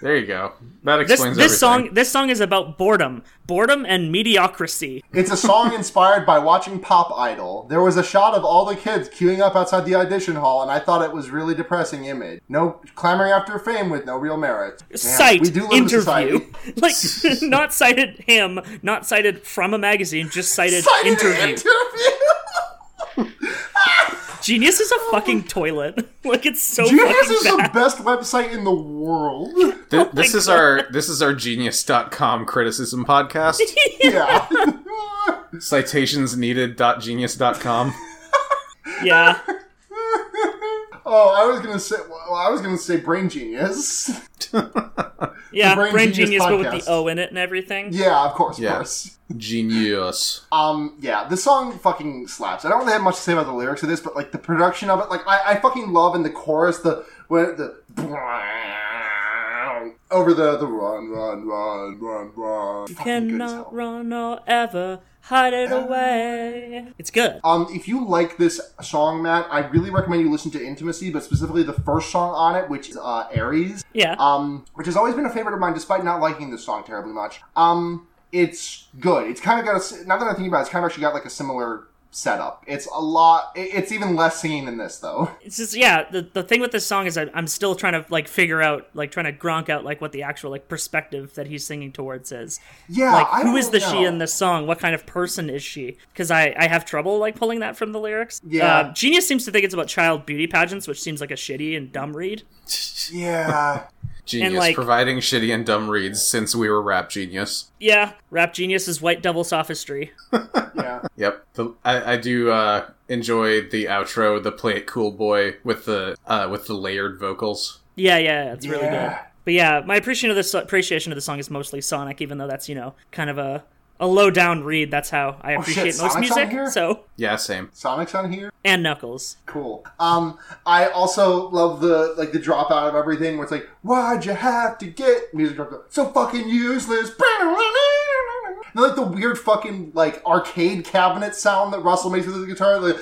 There you go. That This explains this everything. song this song is about boredom, boredom and mediocrity. It's a song inspired by watching Pop Idol. There was a shot of all the kids queuing up outside the audition hall, and I thought it was really depressing image. No clamoring after fame with no real merit. Damn, Cite we do in interview, like not cited him, not cited from a magazine, just cited, Cited interview. interview. Genius is a oh. fucking toilet. Like it's so Genius fucking is the best website in the world. Th- oh this my is our this is our genius.com criticism podcast. Yeah. Citationsneeded.genius.com. yeah, oh, I was gonna say. Well, I was gonna say brain genius. Yeah, Brain brain, Genius genius, but with the O in it and everything. Yeah, of course, of Yeah. course. Genius. Um, yeah, the song fucking slaps. I don't really have much to say about the lyrics of this, but like the production of it, like I, I fucking love in the chorus the when the over the the run run run run run. Fucking good as hell. Cannot run or ever hide it away. It's good. Um, if you like this song, Matt, I really recommend you listen to Intimacy, but specifically the first song on it, which is uh, Aries. Yeah. Um, which has always been a favorite of mine, despite not liking this song terribly much. Um, it's good. It's kind of got a. s- Now that I think about it, it's kind of actually got like a similar setup. It's a lot. It's even less singing than this, though. It's just yeah. The the thing with this song is I, I'm still trying to like figure out like trying to gronk out like what the actual like perspective that he's singing towards is. Yeah, Like I who is the know. she in this song? What kind of person is she? Because I I have trouble like pulling that from the lyrics. Yeah. Uh, Genius seems to think it's about child beauty pageants, which seems like a shitty and dumb read. Yeah. Genius. like- providing shitty and dumb reads since we were rap genius. Yeah, Rap Genius is white devil sophistry. yeah. Yep. The, I, I do uh, enjoy the outro, the play it cool boy with the uh, with the layered vocals. Yeah, yeah, it's really good. But yeah, my appreciation of this appreciation of the song is mostly Sonic, even though that's you know kind of a a low down read. That's how I Oh, shit, appreciate most Sonic's on music. here? So Yeah, same. Sonic's on here. and Knuckles. Cool. Um, I also love the like the drop out of everything where it's like, why'd you have to get music drop so fucking useless? And like the weird fucking like arcade cabinet sound that Russell makes with his guitar. Like,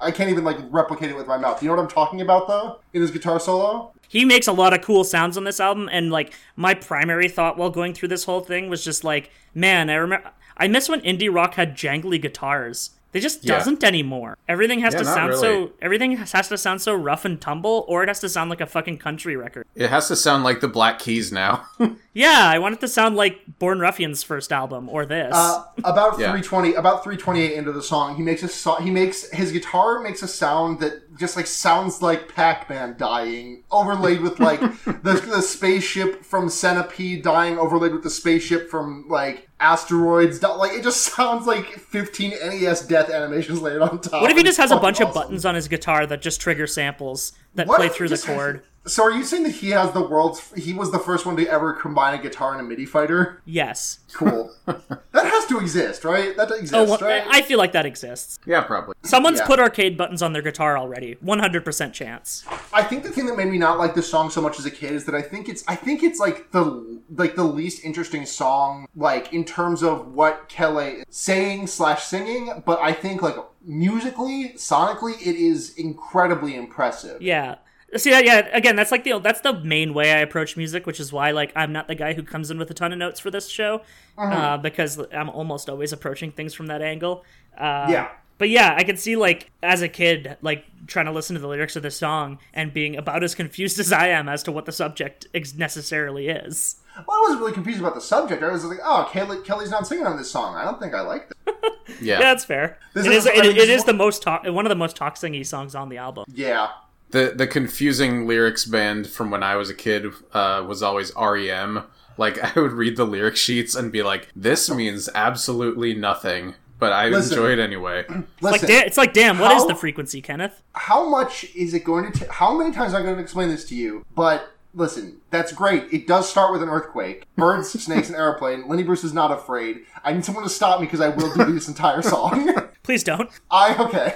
I can't even like replicate it with my mouth. You know what I'm talking about though? In his guitar solo. He makes a lot of cool sounds on this album, and like my primary thought while going through this whole thing was just like, man, I remember I miss when indie rock had jangly guitars. They just Yeah. doesn't anymore. Everything has Yeah, to sound really. so everything has has to sound so rough and tumble, or it has to sound like a fucking country record. It has to sound like the Black Keys now. Yeah, I want it to sound like Born Ruffians' first album or this. Uh, about Yeah. 320, about 328 into the song, he makes a so- he makes his guitar makes a sound that just like sounds like Pac-Man dying, overlaid with like the the spaceship from Centipede dying, overlaid with the spaceship from like asteroids. di- Like it just sounds like 15 NES death animations laid on top. what if he just has a Fucking bunch of buttons on his guitar that just trigger samples that What play through the just has- chord? So are you saying that he has the world's? He was the first one to ever combine a guitar and a MIDI fighter? Yes. Cool. that has to exist, right? That exists, Oh, well, right? I feel like that exists. yeah, probably. Someone's Yeah. put arcade buttons on their guitar already. 100% chance. I think the thing that made me not like this song so much as a kid is that I think it's I think it's like the like the least interesting song like in terms of what Kele is saying slash singing, but I think like musically, sonically, it is incredibly impressive. Yeah. See that? Yeah. Again, that's like the that's the main way I approach music, which is why like I'm not the guy who comes in with a ton of notes for this show, uh, because I'm almost always approaching things from that angle. Uh, Yeah. But yeah, I can see like as a kid, like trying to listen to the lyrics of this song and being about as confused as I am as to what the subject ex- necessarily is. Well, I wasn't really confused about the subject. I was like, oh, Kele, Kele's not singing on this song. I don't think I like this. Yeah. Yeah, that's fair. This it is- is. I mean, it this is is the most talk, one of the most talk singy songs on the album. Yeah. The the confusing lyrics band from when I was a kid uh, was always REM. Like I would read the lyric sheets and be like, "This means absolutely nothing," but I Listen. enjoy it anyway. Like, Listen, da- it's like, damn, what is how- the frequency, Kenneth? how much is it going to? ta- how many times am I going to explain this to you? But listen, that's great. It does start with an earthquake, birds, snakes, and airplane. Lenny Bruce is not afraid. I need someone to stop me because I will do this entire song. Please don't. I okay.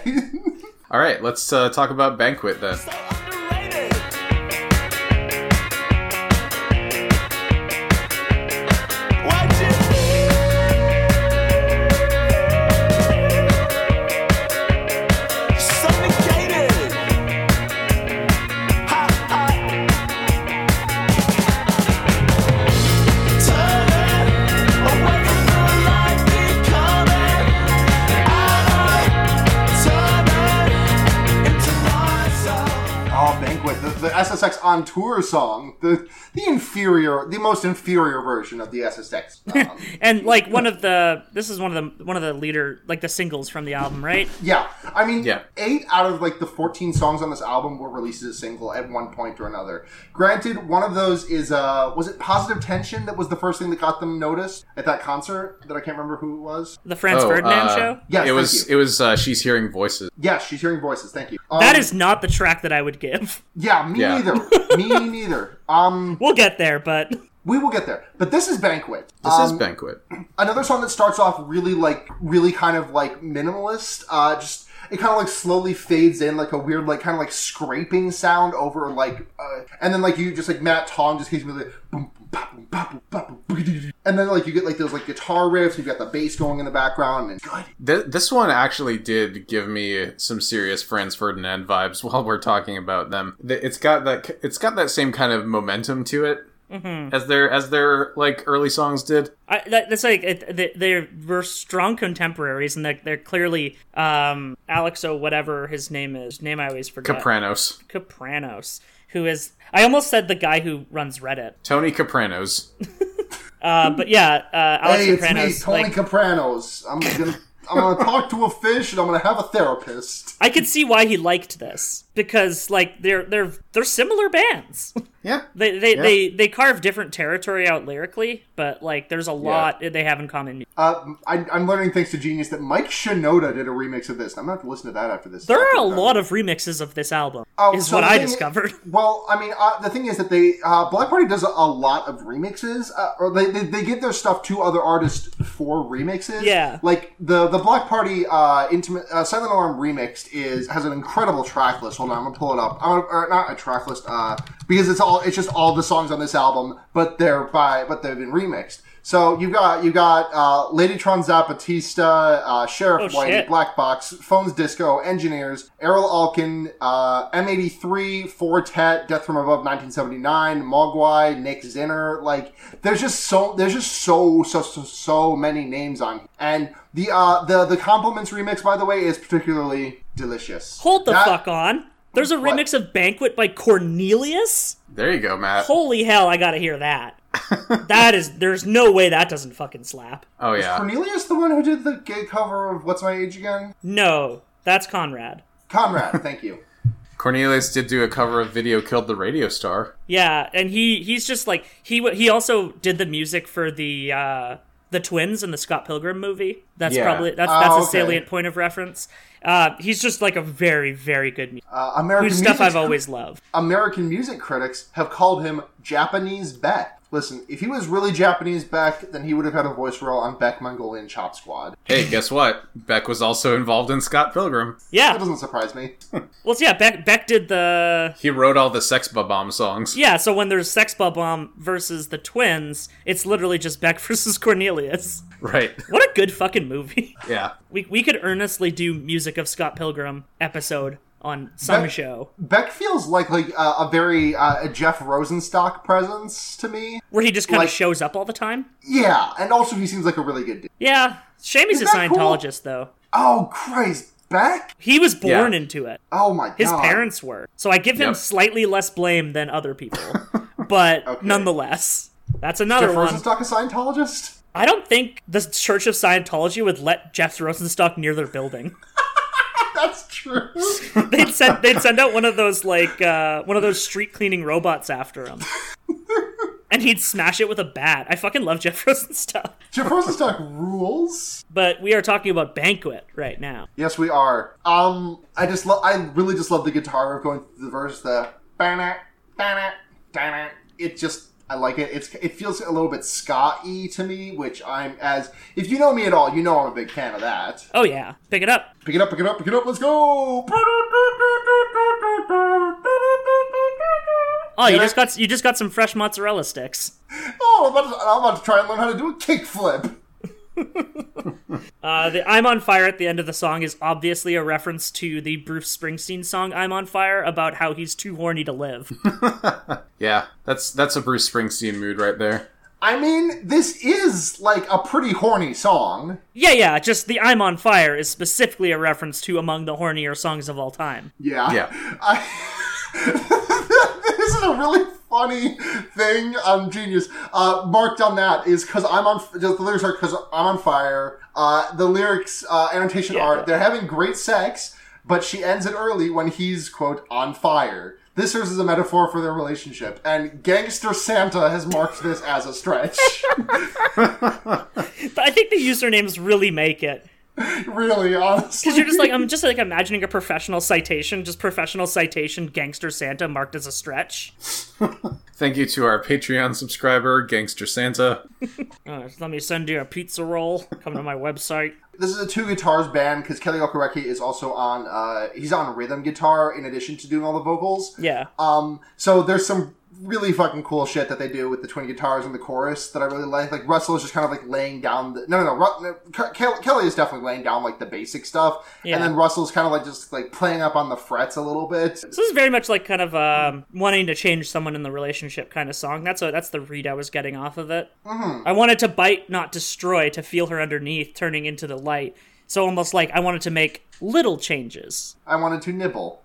All right, let's uh, talk about Banquet then. SSX on tour song. The the inferior, the most inferior version of the SSX. Um, And like one of the this is one of the one of the leader like the singles from the album, right? Yeah, I mean, Yeah. eight out of like the fourteen songs on this album were released as a single at one point or another. Granted, one of those is uh, was it Positive Tension that was the first thing that got them noticed at that concert that I can't remember who it was. The Franz Oh, Ferdinand uh, show. Yeah, it thank was you. it was uh, she's hearing voices. Yes, she's hearing voices. Thank you. Um, That is not the track that I would give. yeah, me Yeah. Yeah. neither. Me neither. Um, We'll get there, but we will get there. But this is Banquet. This Um, is Banquet. another song that starts off really like really kind of like minimalist uh just it kind of like slowly fades in like a weird like kind of like scraping sound over like uh, and then like you just like matt tong just keeps like boom, and then like you get like those like guitar riffs you've got the bass going in the background and good Th- this one actually did give me some serious Franz Ferdinand vibes while we're talking about them. It's got that it's got that same kind of momentum to it as their as their like early songs did. I, that, that's like it, they, they were strong contemporaries, and they're, they're clearly um, Alex O whatever his name is. Name I always forget. Kapranos, Kapranos, who is I almost said the guy who runs Reddit, Tony Kapranos. uh, but yeah, uh, Alex hey it's me tony like, kapranos. I'm gonna i'm gonna talk to a fish and i'm gonna have a therapist. I could see why he liked this because like they're they're they're similar bands. Yeah, they they, Yeah. they they carve different territory out lyrically, but like there's a lot they have in common. uh, I, I'm learning thanks to Genius that Mike Shinoda did a remix of this. I'm gonna have to listen to that after this. There are a lot of remixes of this album. Oh, is so what I thing- discovered. Well, I mean, uh, the thing is that they uh, Bloc Party does a, a lot of remixes, uh, or they, they they give their stuff to other artists for remixes. Yeah. like the the Bloc Party uh, intimate uh, Silent Alarm remixed is has an incredible track list. Hold on, I'm gonna pull it up. I'm gonna, or not a track list, uh, because it's all it's just all the songs on this album, but they're by but they've been remixed. So you've got you got uh, Ladytron Zapatista, uh, Sheriff Oh, Whitey, shit. Black Box, Phones Disco, Engineers, Erol Alkan, uh, M83, Four Tet, Death from Above 1979, Mogwai, Nick Zinner. Like, there's just so there's just so so so so many names on, here. and the uh the the compliments remix by the way is particularly delicious. Hold the That- fuck on. There's a What? remix of Banquet by Cornelius. there you go, Matt. Holy hell, I gotta hear that. that is, there's no way that doesn't fucking slap. oh yeah, Cornelius, the one who did the gay cover of "What's My Age Again"? No, that's Conrad. Conrad, thank you. Cornelius did do a cover of "Video Killed the Radio Star." Yeah, and he he's just like he w- he also did the music for the uh the twins in the Scott Pilgrim movie. That's Yeah. probably that's Oh, that's a okay. salient point of reference. Uh, he's just like a very very good mu- Uh, American whose stuff music- I've always loved. American music critics have called him Japanese Beck. Listen, if he was really Japanese Beck, then he would have had a voice role on Beck Mongolian Chop Squad. Hey, guess what? Beck was also involved in Scott Pilgrim. Yeah. That doesn't surprise me. well, yeah. Beck Beck did the He wrote all the Sex Bob-omb songs. yeah. So when there's Sex Bob-omb versus the twins, it's literally just Beck versus Cornelius. Right. What a good fucking movie. Yeah. We we could earnestly do music of Scott Pilgrim episode on some Beck- show Beck feels like like uh, a very uh, a Jeff Rosenstock presence to me. where he just kind Like- of shows up all the time. Yeah, and also he seems like a really good dude. Yeah, shame he's a Isn't that cool? Scientologist though. Oh Christ, Beck! He was born Yeah. into it. Oh my god, His parents were. So I give him Yep. slightly less blame than other people. but Okay. nonetheless, that's another Jeff one. Rosenstock a Scientologist? I don't think the Church of Scientology would let Jeff Rosenstock near their building. That's true. They'd send they'd send out one of those like uh, one of those street cleaning robots after him. And he'd smash it with a bat. I fucking love Jeff Rosenstock. Jeff Rosenstock rules. But we are talking about Banquet right now. Yes, we are. Um, I just love. I really just love the guitar of going through the verse. The. It just. I like it. It's it feels a little bit ska-y to me, which I'm as if you know me at all, you know I'm a big fan of that. Oh yeah, pick it up. Pick it up, pick it up, pick it up. Let's go. Oh, you I- just got you just got some fresh mozzarella sticks. Oh, I'm about, to, I'm about to try and learn how to do a kickflip. Uh, the "I'm on Fire" at the end of the song is obviously a reference to the Bruce Springsteen song "I'm on Fire" about how he's too horny to live. Yeah. That's that's a Bruce Springsteen mood right there. I mean, this is like a pretty horny song. yeah, yeah. Just the "I'm on Fire" is specifically a reference to among the hornier songs of all time. Yeah. Yeah. I, this is a really funny thing on Genius. Uh, marked on that is because I'm on. The lyrics are because I'm on fire. Uh, the lyrics uh, annotation Yeah. are they're having great sex, but she ends it early when he's quote on fire. This serves as a metaphor for their relationship, and Gangster Santa has marked this as a stretch. I think the usernames really make it. really, honestly. Because you're just like I'm just like imagining a professional citation, just professional citation, gangster Santa marked as a stretch. Thank you to our Patreon subscriber, Gangster Santa. Uh, let me send you a pizza roll. Come to my website. This is a two guitars band because Kele Okereke is also on. Uh, he's on rhythm guitar in addition to doing all the vocals. Yeah. Um, so there's some really fucking cool shit that they do with the twin guitars and the chorus that I really like. Like Russell is just kind of like laying down the no no no. Ru- no Ke- Ke- Kele is definitely laying down like the basic stuff, Yeah. and then Russell's kind of like just like playing up on the frets a little bit. So this is very much like kind of um, wanting to change someone in the relationship kind of song. That's what that's the read I was getting off of it. Mm-hmm. I wanted to bite, not destroy, to feel her underneath, turning into the light. So almost like I wanted to make little changes. I wanted to nibble,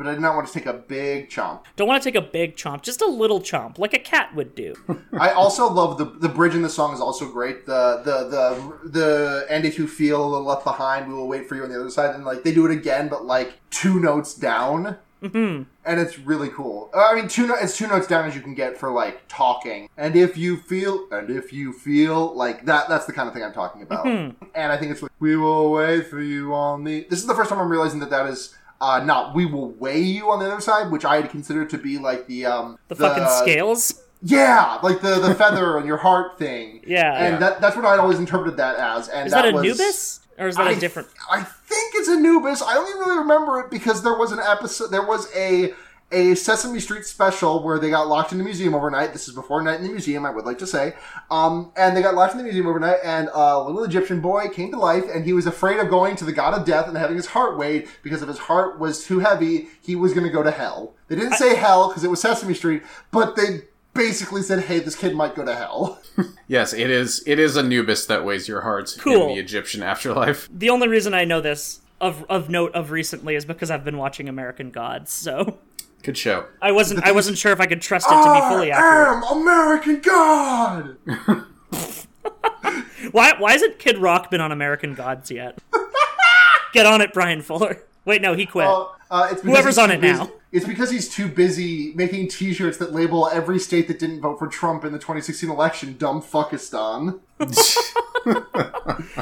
but I did not want to take a big chomp. Don't want to take a big chomp, just a little chomp, like a cat would do. I also love the the bridge in the song is also great. The the the the and if you feel a little left behind, we will wait for you on the other side. And like they do it again, but like two notes down, mm-hmm. and it's really cool. Uh, I mean, two no- it's two notes down as you can get for like talking. And if you feel, and if you feel like that, that's the kind of thing I'm talking about. And I think it's like, we will wait for you on the. This is the first time I'm realizing that that is. Uh, not we will weigh you on the other side, which I had considered to be like the um The fucking scales. yeah, like the the feather on your heart thing. Yeah. and Yeah. that that's what I'd always interpreted that as. And Is that, a was, Nubis? Or is that I, a different. I think it's Anubis. I only really remember it because there was an episode. There was a a Sesame Street special where they got locked in the museum overnight. This is before Night in the Museum, I would like to say. Um, and they got locked in the museum overnight, and a little Egyptian boy came to life, and he was afraid of going to the god of death and having his heart weighed because if his heart was too heavy, he was going to go to hell. They didn't say hell because it was Sesame Street, but they basically said, "Hey, this kid might go to hell." Yes, it is. It is Anubis that weighs your heart Cool. in the Egyptian afterlife. The only reason I know this of of note of recently is because I've been watching American Gods, so Good show. I wasn't I wasn't sure if I could trust it to be fully I accurate. am American God. Why why hasn't Kid Rock been on American Gods yet? Get on it, Bryan Fuller. Wait, no, he quit. Uh, uh, it's because Whoever's he's on too it busy- now. It's because he's too busy making T-shirts that label every state that didn't vote for Trump in the 2016 election "Dumb Fuckistan."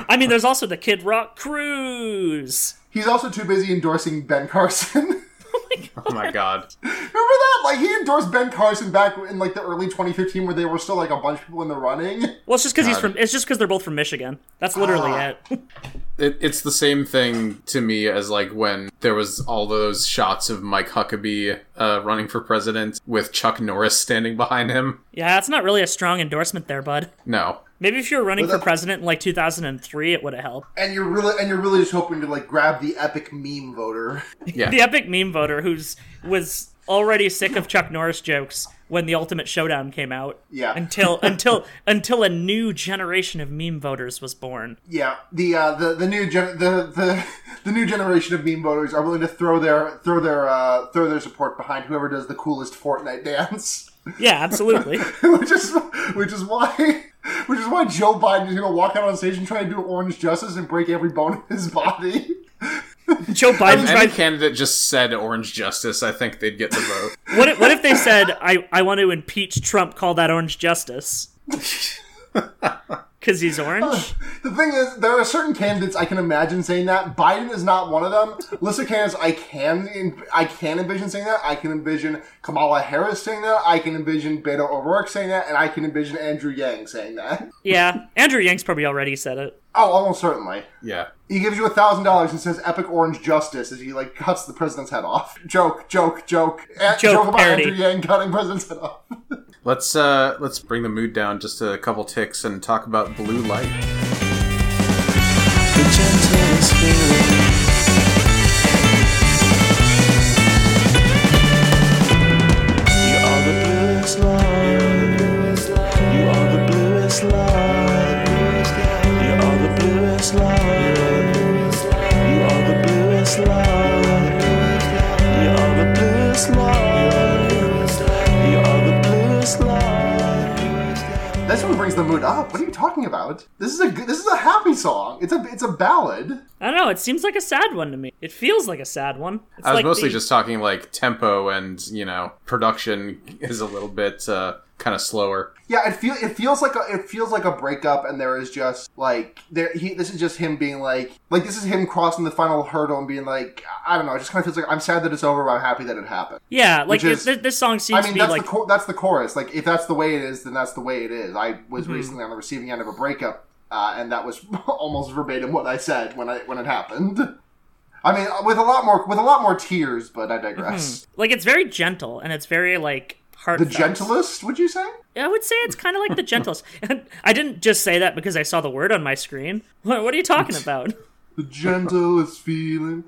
I mean, there's also the Kid Rock cruise. He's also too busy endorsing Ben Carson. Oh my god. Remember that? Like he endorsed Ben Carson back in like the early 2015, where they were still like a bunch of people in the running. Well, it's just because he's from. It's just because they're both from Michigan. That's literally Ah. it. It, it's the same thing to me as like when there was all those shots of Mike Huckabee uh, running for president with Chuck Norris standing behind him. Yeah, that's not really a strong endorsement there, bud. No. Maybe if you were running Well, for president in like 2003, it would have helped. And you're really and you're really just hoping to like grab the epic meme voter. Yeah. The epic meme voter who's was already sick of Chuck Norris jokes when the Ultimate Showdown came out. Yeah. Until until until a new generation of meme voters was born. Yeah, the uh, the the new gen- the, the the new generation of meme voters are willing to throw their throw their uh, throw their support behind whoever does the coolest Fortnite dance. Yeah, absolutely. which is which is why which is why Joe Biden is going to walk out on stage and try to do orange justice and break every bone in his body. Joe Biden If any tried. candidate just said Orange Justice, I think they'd get the vote. What if, what if they said, "I I want to impeach Trump"? Call that orange justice. Because he's orange. The thing is, there are certain candidates I can imagine saying that. Biden is not one of them. List of candidates I can I can envision saying that. I can envision Kamala Harris saying that. I can envision Beto O'Rourke saying that, and I can envision Andrew Yang saying that. Yeah, Andrew Yang's probably already said it. Oh, almost certainly. Yeah. He gives you a thousand dollars and says "epic orange justice" as he like cuts the president's head off. Joke, joke, joke. A- Joke about parody. Andrew Yang cutting president's head off. Let's uh let's bring the mood down just a couple ticks and talk about blue light. The mood up. What are you talking about? This is a good, this is a happy song. It's a it's a ballad. I don't know. It seems like a sad one to me. It feels like a sad one. It's I was like mostly the- just talking like tempo and, you know, production is a little bit uh kind of slower. Yeah, it feel it feels like a it feels like a breakup, and there is just like there he this is just him being like like this is him crossing the final hurdle and being like I don't know. It just kind of feels like I'm sad that it's over, but I'm happy that it happened. Yeah, like is- this, this song seems I to mean, be that's like the chor- that's the chorus. Like if that's the way it is, then that's the way it is. I was Mm-hmm. recently on the receiving end of a breakup, uh, and that was almost verbatim what I said when I when it happened. I mean, with a lot more with a lot more tears, but I digress. like it's very gentle and it's very like The heartfelt. gentlest, would you say? I would say it's kind of like the gentlest. And I didn't just say that because I saw the word on my screen. What, what are you talking about? The gentlest feeling.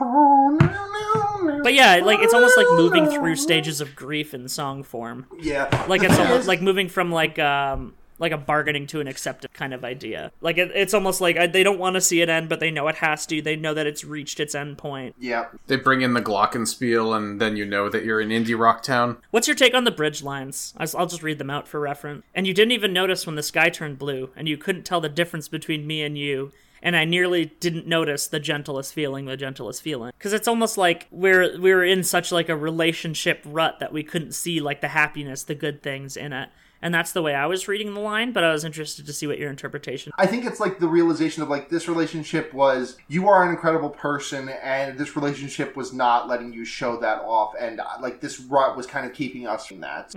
But yeah, like it's almost like moving through stages of grief in song form. Yeah, Like it's almost like moving from like um like a bargaining to an accepted kind of idea. Like it, it's almost like uh, they don't want to see it end, but they know it has to. They know that it's reached its end point. yeah. They bring in the glockenspiel, and then you know that you're in indie rock town. What's your take on the bridge lines? I- I'll just read them out for reference. And you didn't even notice when the sky turned blue, and you couldn't tell the difference between me and you. And I nearly didn't notice the gentlest feeling, the gentlest feeling, because it's almost like we're we're in such like a relationship rut that we couldn't see like the happiness, the good things in it. And that's the way I was reading the line, but I was interested to see what your interpretation. I think it's like the realization of like this relationship was you are an incredible person, and this relationship was not letting you show that off, and uh, like this rut was kind of keeping us from that.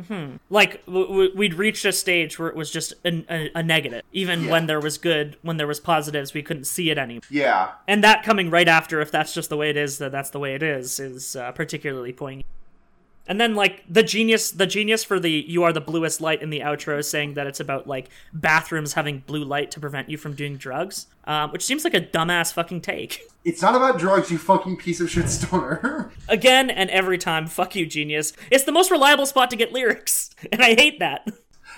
Like w- w- we'd reached a stage where it was just a, a, a negative, even Yeah. when there was good, when there was positives, we couldn't see it anymore. Yeah, and that coming right after if that's just the way it is that that's the way it is is uh, particularly poignant and then like the genius the genius for the you are the bluest light in the outro is saying that it's about like bathrooms having blue light to prevent you from doing drugs um, which seems like a dumbass fucking take it's not about drugs, you fucking piece of shit stoner. again and every time fuck you genius it's the most reliable spot to get lyrics and i hate that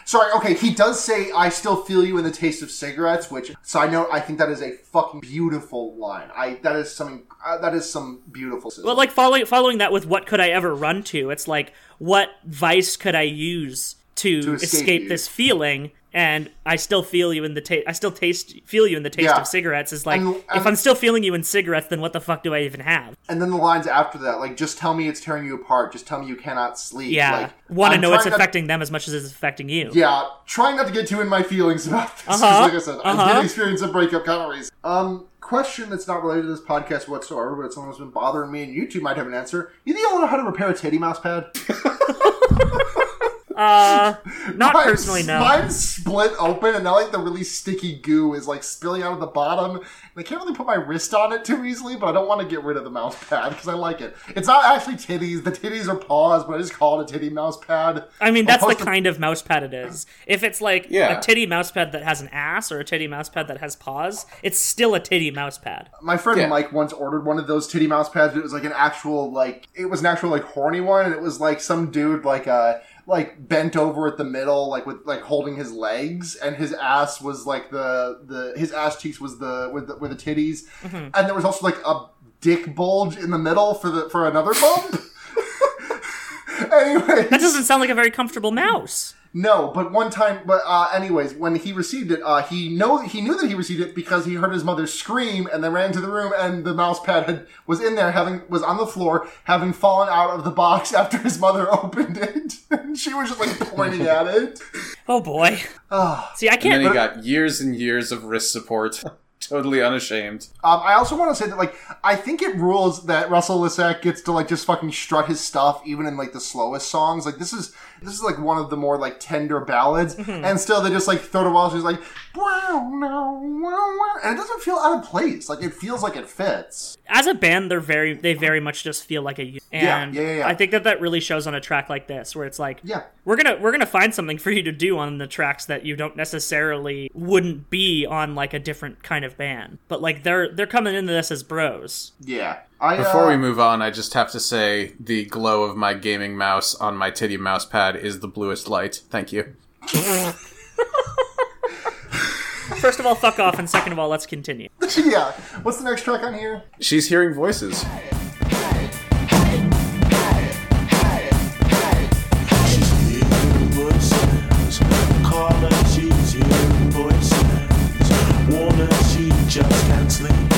Sorry, okay, he does say, I still feel you in the taste of cigarettes, which, side note, I think that is a fucking beautiful line. I, that is some, uh, that is some beautiful Well, like following following that with what could I ever run to? It's like what vice could I use to, To escape escape, this feeling? And I still feel you in the taste. I still taste feel you in the taste Yeah. of cigarettes. Is like And- if I'm still feeling you in cigarettes, then what the fuck do I even have? And then the lines after that, like, just tell me it's tearing you apart, just tell me you cannot sleep. Yeah, like, want to know it's affecting them as much as it's affecting you. Yeah, trying not to get too in my feelings about this. Uh-huh, Like I said, I uh-huh. did experience a breakup kind of reason. Um, question that's not related to this podcast whatsoever, but it's something that's been bothering me, and you two might have an answer. You think I know how to repair a titty mouse pad? Uh, not Mine's- personally, no. Mine's split open, and now like the really sticky goo is like spilling out of the bottom. And I can't really put my wrist on it too easily, but I don't want to get rid of the mouse pad because I like it. It's not actually titties. The titties are paws, but I just call it a titty mouse pad. I mean, that's the to- kind of mouse pad it is. If it's like Yeah. a titty mouse pad that has an ass or a titty mouse pad that has paws, it's still a titty mouse pad. My friend Yeah. Mike once ordered one of those titty mouse pads, but it was like an actual like it was an actual like horny one, and it was like some dude like uh like bent over at the middle, like with like holding his legs, and his ass was like the the his ass cheeks was the with the, with the titties, Mm-hmm. and there was also like a dick bulge in the middle for the for another bump. anyway, That doesn't sound like a very comfortable mouse. No, but one time, but uh, anyways, when he received it, uh, he know he knew that he received it because he heard his mother scream and then ran to the room and the mouse pad had, was in there, having was on the floor, having fallen out of the box after his mother opened it. and she was just like pointing at it. Oh boy. See, I And then can't. he got years and years of wrist support. totally unashamed. Um, I also want to say that like I think it rules that Russell Lissack gets to like just fucking strut his stuff even in like the slowest songs. Like this is this is like one of the more like tender ballads, mm-hmm. and still they just like throw to while she's like wow no wow wow, and it doesn't feel out of place. Like it feels like it fits. as a band they're very they very much just feel like a unit. Yeah, yeah, yeah, yeah. i think that that really shows on a track like this where it's like Yeah. we're gonna we're gonna find something for you to do on the tracks that you don't necessarily wouldn't be on like a different kind of band but like they're they're coming into this as bros Yeah. I, Before uh, we move on, I just have to say the glow of my gaming mouse on my titty mouse pad is the bluest light. Thank you. first of all fuck off and second of all let's continue yeah. What's the next track on here? She's hearing voices. voices, she's hearing voices. Warner, she just can't sleep.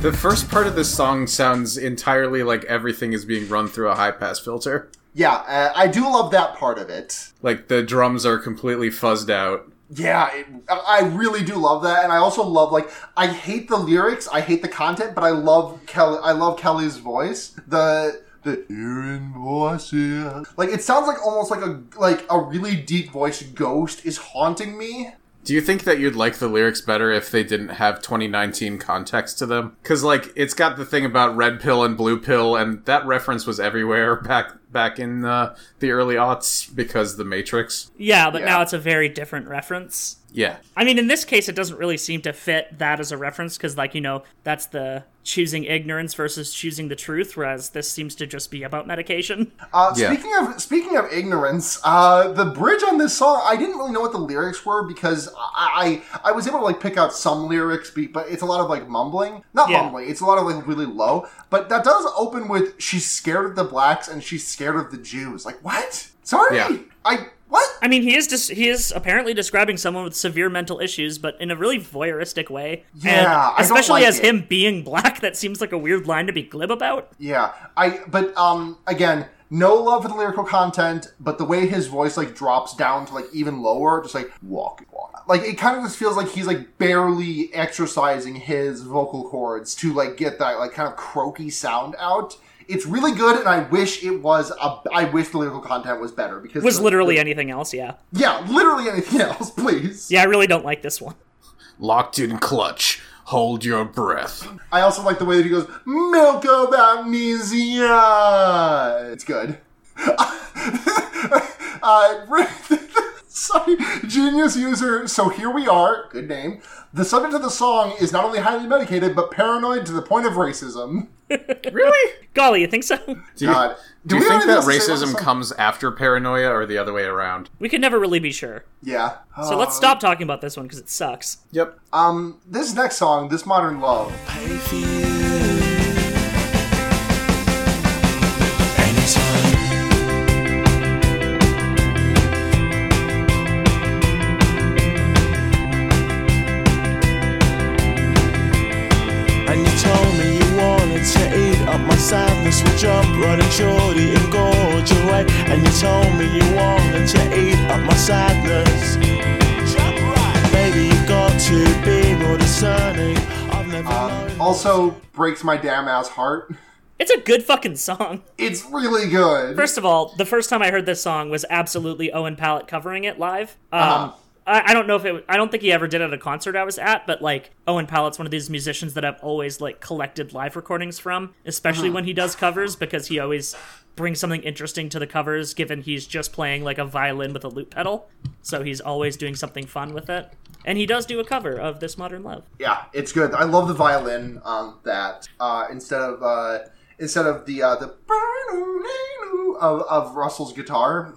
The first part of this song sounds entirely like everything is being run through a high pass filter. Yeah, uh, I do love that part of it. Like the drums are completely fuzzed out. Yeah, it, I really do love that, and I also love like I hate the lyrics, I hate the content, but I love Kele. I love Kele's voice. The the hearing voices, like it sounds like almost like a like a really deep voiced ghost is haunting me. Do you think that you'd like the lyrics better if they didn't have 2019 context to them? Because like it's got the thing about red pill and blue pill, and that reference was everywhere back back in uh, the early aughts because the Matrix. Yeah, but Yeah. now it's a very different reference. Yeah, I mean, in this case, it doesn't really seem to fit that as a reference because, like, you know, that's the choosing ignorance versus choosing the truth, whereas this seems to just be about medication. Uh, Yeah. Speaking of speaking of ignorance, uh, the bridge on this song, I didn't really know what the lyrics were because I I, I was able to like pick out some lyrics, be- but it's a lot of like mumbling, not Yeah. mumbling. It's a lot of like really low. But that does open with "She's scared of the blacks and she's scared of the Jews." Like what? Sorry, Yeah. I what? I mean, he is just he is apparently describing someone with severe mental issues, but in a really voyeuristic way. Yeah, and I don't especially like as it. him being black, that seems like a weird line to be glib about. Yeah, I but um again, no love for the lyrical content, but the way his voice like drops down to like even lower, just like walk, walk. Like it kind of just feels like he's like barely exercising his vocal cords to like get that like kind of croaky sound out. It's really good, and I wish it was. A, I wish the lyrical content was better because Was the- literally the- anything else, yeah. yeah, literally anything else, please. Yeah, I really don't like this one. locked in clutch. Hold your breath. I also like the way that he goes, Milk of amnesia. It's good. uh, sorry, genius user. So here we are. Good name. The subject of the song is not only highly medicated, but paranoid to the point of racism. Really? Golly, you think so? Do you, God. do you we think that anything else to say about racism comes after paranoia or the other way around? We could never really be sure. Yeah. So let's stop talking about this one because it sucks. Yep. Um, this next song, This Modern Love. Told me you wanted to eat up my sadness. Jump right. Baby, you got to be more discerning. I've never known Um, Also, breaks my damn ass heart. It's a good fucking song. It's really good. First of all, the first time I heard this song was absolutely Owen Pallett covering it live. Um, Uh-huh. I, I don't know if it. I don't think he ever did it at a concert I was at, but like Owen Pallett's one of these musicians that I've always like collected live recordings from, especially Uh-huh. when he does covers because he always brings something interesting to the covers. Given he's just playing like a violin with a loop pedal, so he's always doing something fun with it. And he does do a cover of "This Modern Love." Yeah, it's good. I love the violin on that. Uh, instead of uh, instead of the uh, the of, of Russell's guitar,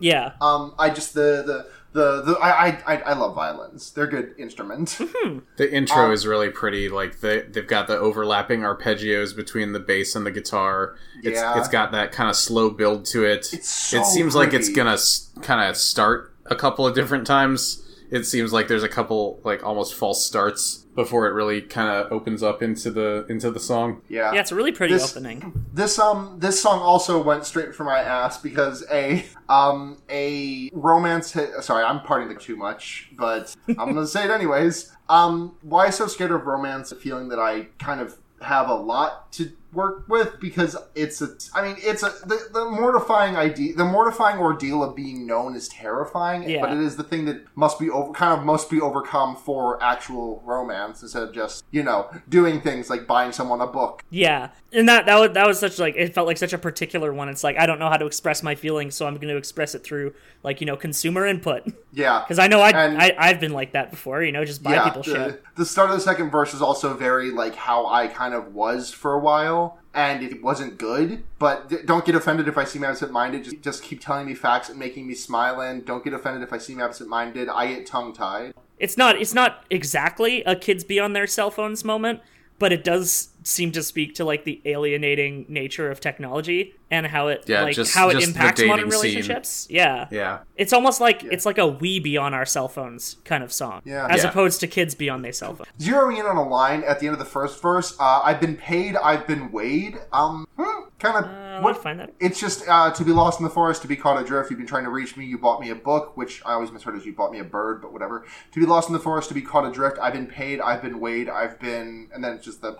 Yeah, um, I just the the the, the I, I I I love violins. They're good instruments. The intro Um, is really pretty. Like they they've got the overlapping arpeggios between the bass and the guitar. It's Yeah. it's got that kind of slow build to it. It's so it seems like it's gonna kind of start a couple of different times. It seems like there's a couple like almost false starts before it really kind of opens up into the into the song. Yeah, yeah, it's a really pretty This- opening. This um this song also went straight for my ass because a um a romance hit, sorry I'm parting the too much but I'm gonna say it anyways um why so scared of romance A feeling that I kind of have a lot to work with because it's a I mean it's a the, the mortifying idea the mortifying ordeal of being known is terrifying Yeah. but it is the thing that must be over kind of must be overcome for actual romance instead of just you know doing things like buying someone a book Yeah, and that that was that was such like it felt like such a particular one. It's like I don't know how to express my feelings, so I'm going to express it through like you know consumer input. yeah Because I know I, And- I I've been like that before. You know, just buy people the, shit. the start of the second verse is also very like how I kind of was for a while, and it wasn't good. But th- don't get offended if I seem absent-minded. Just, just keep telling me facts and making me smile. And don't get offended if I seem absent-minded. I get tongue-tied. It's not it's not exactly a kids be on their cell phones moment, but it does seem to speak to like the alienating nature of technology and how it Yeah, like just- how it just the impacts modern dating scene. relationships. Yeah. Yeah. It's almost like it's like a we be on our cell phones kind of song. Yeah. As Yeah. opposed to kids be on their cell phones. Zeroing in on a line at the end of the first verse, uh, I've been paid, I've been weighed. Um, kind of. Uh, let me find that. It's just uh, to be lost in the forest, to be caught adrift. You've been trying to reach me. You bought me a book, which I always misheard as you bought me a bird, but whatever. To be lost in the forest, to be caught adrift. I've been paid. I've been weighed. I've been, and then it's just the.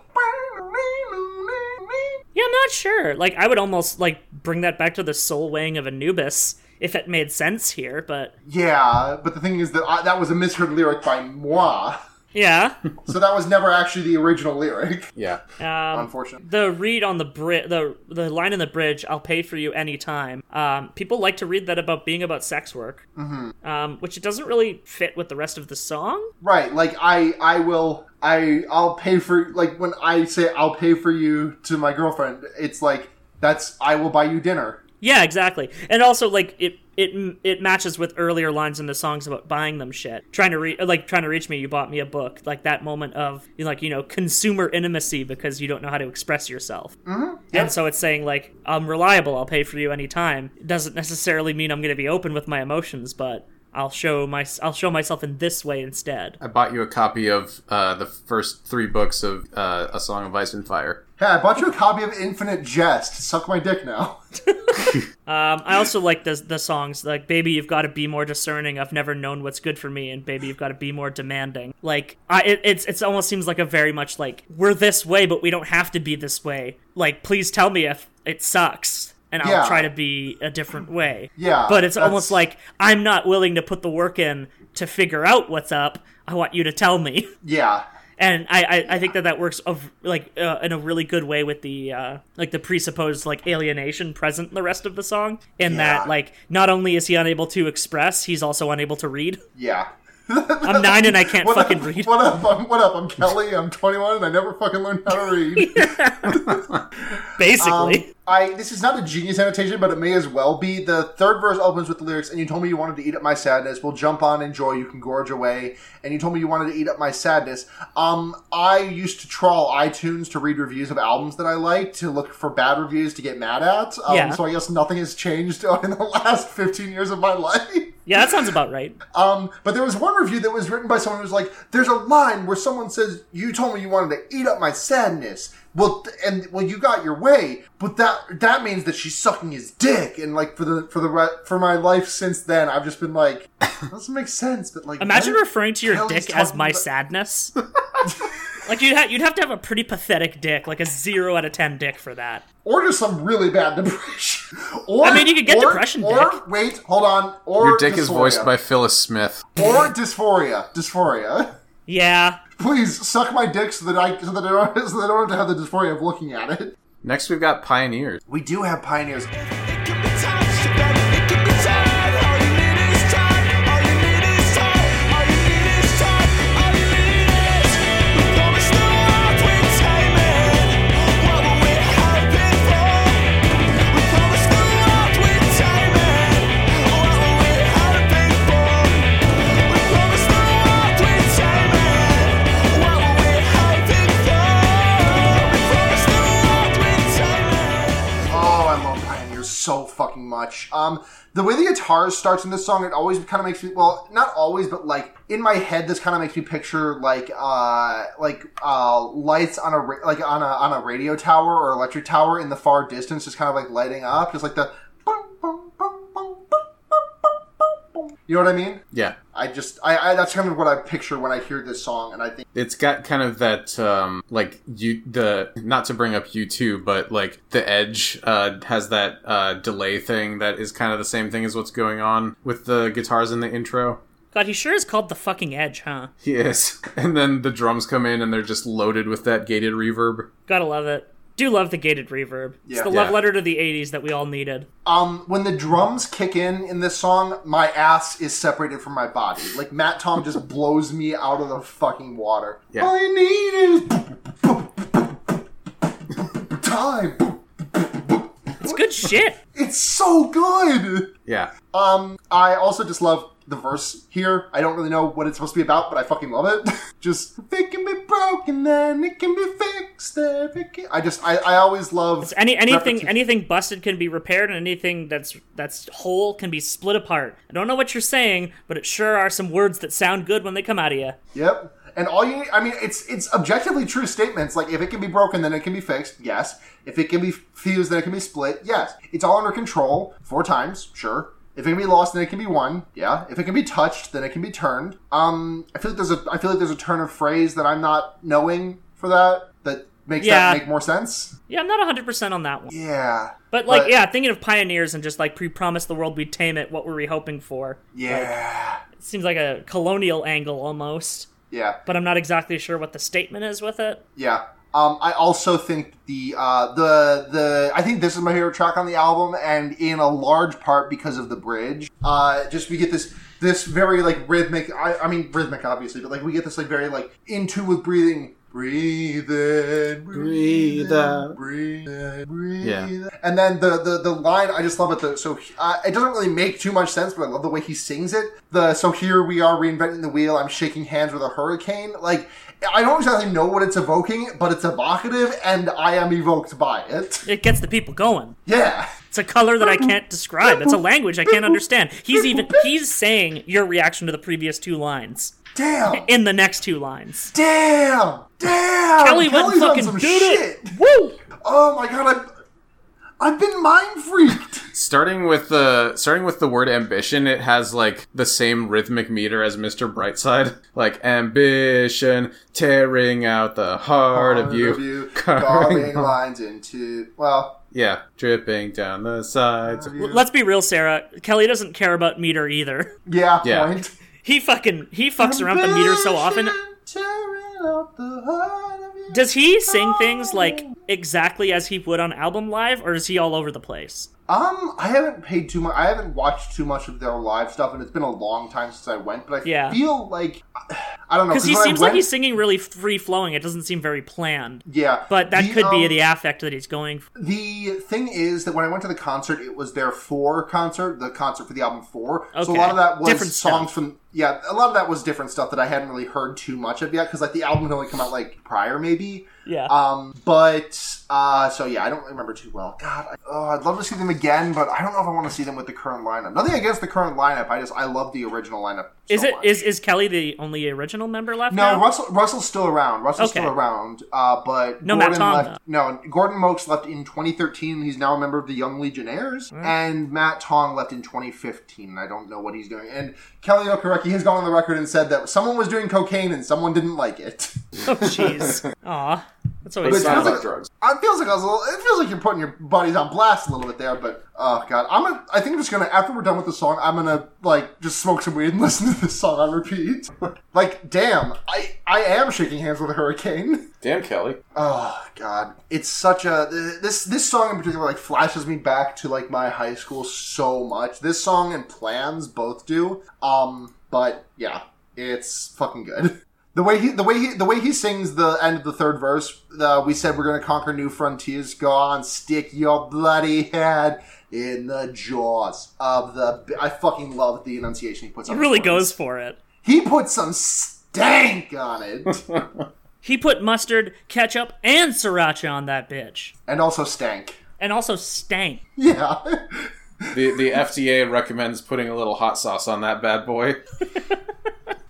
Yeah, I'm not sure. Like I would almost like bring that back to the soul weighing of Anubis if it made sense here, but Yeah, but the thing is that I, that was a misheard lyric by moi, yeah. so that was never actually the original lyric. Yeah. Um, Unfortunately. the read on the bri- the the line in the bridge i'll pay for you anytime um, people like to read that about being about sex work mm-hmm. um, which it doesn't really fit with the rest of the song Right, like I, I will, I, I'll pay for like when I say I'll pay for you to my girlfriend, it's like that's I will buy you dinner. Yeah exactly and also like it it it matches with earlier lines in the songs about buying them shit trying to read like trying to reach me you bought me a book like that moment of like you know consumer intimacy because you don't know how to express yourself mm-hmm. and so it's saying like i'm reliable i'll pay for you anytime it doesn't necessarily mean i'm going to be open with my emotions but I'll show my I'll show myself in this way instead. I bought you a copy of uh, the first three books of uh, A Song of Ice and Fire. Hey, I bought you a copy of Infinite Jest. Suck my dick now. Um, I also like the the songs like "Baby, You've Got to Be More Discerning." I've never known what's good for me, and "Baby, You've Got to Be More Demanding." Like, I it, it's it's almost seems like a very much like we're this way, but we don't have to be this way. Like, please tell me if it sucks, and I'll Yeah. try to be a different way. Yeah, but it's that's- almost like I'm not willing to put the work in to figure out what's up. I want you to tell me. Yeah, and I, I, I think that that works of like uh, in a really good way with the uh, like the presupposed like alienation present in the rest of the song. In Yeah. that like not only is he unable to express, he's also unable to read. yeah. I'm nine and I can't What fucking up? read. What up? I'm, what up? I'm Kele. I'm 21 and I never fucking learned how to read. Basically, Um, I this is not a genius annotation, but it may as well be. The third verse opens with the lyrics, "And you told me you wanted to eat up my sadness. We'll jump on, enjoy. You can gorge away." And you told me you wanted to eat up my sadness. Um, I used to trawl iTunes to read reviews of albums that I liked to look for bad reviews to get mad at. Um, Yeah. So I guess nothing has changed in the last 15 years of my life. yeah, that sounds about right. Um, but there was one review that was written by someone who was like, "There's a line where someone says you told me you wanted to eat up my sadness." Well, and well, you got your way, but that that means that she's sucking his dick, and like for the for the re- for my life since then, I've just been like, doesn't make sense. But like, Imagine referring to your hell he's dick as my about- sadness. like you'd ha- you'd have to have a pretty pathetic dick, like a zero out of ten dick for that. or just some really bad depression. Or I mean, you could get or, depression Or dick. wait, hold on. Or Your dick is voiced by Phyllis Smith. or dysphoria. Dysphoria. Yeah, Please suck my dick so that I so that I don't, so that I don't have to have the dysphoria of looking at it. Next, we've got Pioneers. We do have pioneers. Fucking much. Um, the way the guitar starts in this song, it always kind of makes me well, not always, but like in my head, this kind of makes me picture like uh like uh lights on a ra- like on a on a radio tower or electric tower in the far distance, just kind of like lighting up, just like the. boom, boom, boom, You know what I mean? Yeah. I just, I, I, that's kind of what I picture when I hear this song, and I think, It's got kind of that, um, like, you, the, not to bring up U2, but, like, The Edge, uh, has that, uh, delay thing that is kind of the same thing as what's going on with the guitars in the intro. God, he sure is called the fucking Edge, huh? He is. And then the drums come in and they're just loaded with that gated reverb. Gotta love it. Do love the gated reverb. It's Yeah. the love Yeah. letter to the '80s that we all needed. Um, when the drums kick in in this song, my ass is separated from my body. Like Matt Tong just blows me out of the fucking water. Yeah. All you need is time. It's good shit. It's so good. Yeah. Um, I also just love the verse here. I don't really know what it's supposed to be about, but I fucking love it. just if it can be broken, then it can be fixed. Can... I just I, I always love Any anything repetition. anything busted can be repaired, and anything that's that's whole can be split apart. I don't know what you're saying, but it sure are some words that sound good when they come out of you. Yep. And all you need, I mean, it's it's objectively true statements. Like, if it can be broken, then it can be fixed. Yes. If it can be fused, then it can be split. Yes. It's all under control. Four times, sure. If it can be lost, then it can be won. Yeah. If it can be touched, then it can be turned. Um, I feel like there's a I feel like there's a turn of phrase that I'm not knowing for that that makes Yeah. that make more sense. Yeah, I'm not 100 percent on that one. Yeah. But like, But- yeah, thinking of pioneers and just like pre-promise the world we'd tame it. What were we hoping for? Yeah. It seems like a colonial angle almost. yeah. But I'm not exactly sure what the statement is with it. Yeah. Um, I also think the uh, the the I think this is my favorite track on the album, and in a large part because of the bridge. Uh, just we get this this very like rhythmic. I, I mean rhythmic obviously, but like we get this like very like into with breathing. Breathe in, Breathe out. breathe in, breathe. Yeah. in. And then the, the the line, I just love it. The, so uh, it doesn't really make too much sense, but I love the way he sings it. The so here we are reinventing the wheel. I'm shaking hands with a hurricane. Like I don't exactly know what it's evoking, but it's evocative, and I am evoked by it. It gets the people going. Yeah. It's a color that I can't describe. It's a language I can't understand. He's even he's saying your reaction to the previous two lines Damn. in the next two lines. Damn. Damn. Kele went and Kele's on fucking some did shit. it. Woo! Oh my god, I've, I've been mind freaked. Starting with the starting with the word ambition, it has like the same rhythmic meter as Mr. Brightside. Like ambition, tearing out the heart, of you, carving lines into well. yeah, dripping down the sides. Let's be real, Sarah. Kele doesn't care about meter either. Yeah, Yeah. point. He fucking he fucks around the meter so often. Does he sing things like exactly as he would on album live, or is he all over the place? Um, I haven't paid too much. I haven't watched too much of their live stuff, and it's been a long time since I went. But I Yeah. feel like I don't know Because he seems like he's singing really free flowing. It doesn't seem very planned. Yeah, But that could be um, the affect that he's going for. The thing is that when I went to the concert, it was their four concert, the concert for the album four. So a lot of that was Different songs stuff. from yeah, a lot of that was different stuff that I hadn't really heard too much of yet because like the album had only come out like prior maybe. Yeah. Um, but uh, so yeah, I don't remember too well. God, I, oh, I'd love to see them again, but I don't know if I want to see them with the current lineup. Nothing against the current lineup. I just I love the original lineup. so is it much. is is Kele the only original member left No, now? Russell Russell's still around. Russell's Okay. still around. Uh, but No Matt Gordon Tong, left. No, Gordon Moakes left in 2013. He's now a member of the Young Legionnaires, and Matt Tong left in 2015. I don't know what he's doing. And Kele Okereke has gone on the record and said that someone was doing cocaine and someone didn't like it. Oh jeez. Aw. That's always But it Sounds feels like like drugs. It feels like I was a little, it feels like you're putting your buddies on blast a little bit there, but oh god, I'm gonna, I think I'm just gonna after we're done with the song, I'm gonna like just smoke some weed and listen to this song on repeat. like, damn, I I am shaking hands with a hurricane. Damn, Kele. Oh god, it's such a this this song in particular like flashes me back to like my high school so much. This song and Plans both do. Um, but yeah, it's fucking good. The way he the way he the way he sings the end of the third verse. Uh, we said we're gonna conquer new frontiers. Go on, stick your bloody head in the jaws of the. I fucking love the enunciation he puts. he on really goes for it. He puts some stank on it, He put mustard, ketchup, and sriracha on that bitch. and also stank. And also stank. Yeah. The the FDA recommends putting a little hot sauce on that bad boy.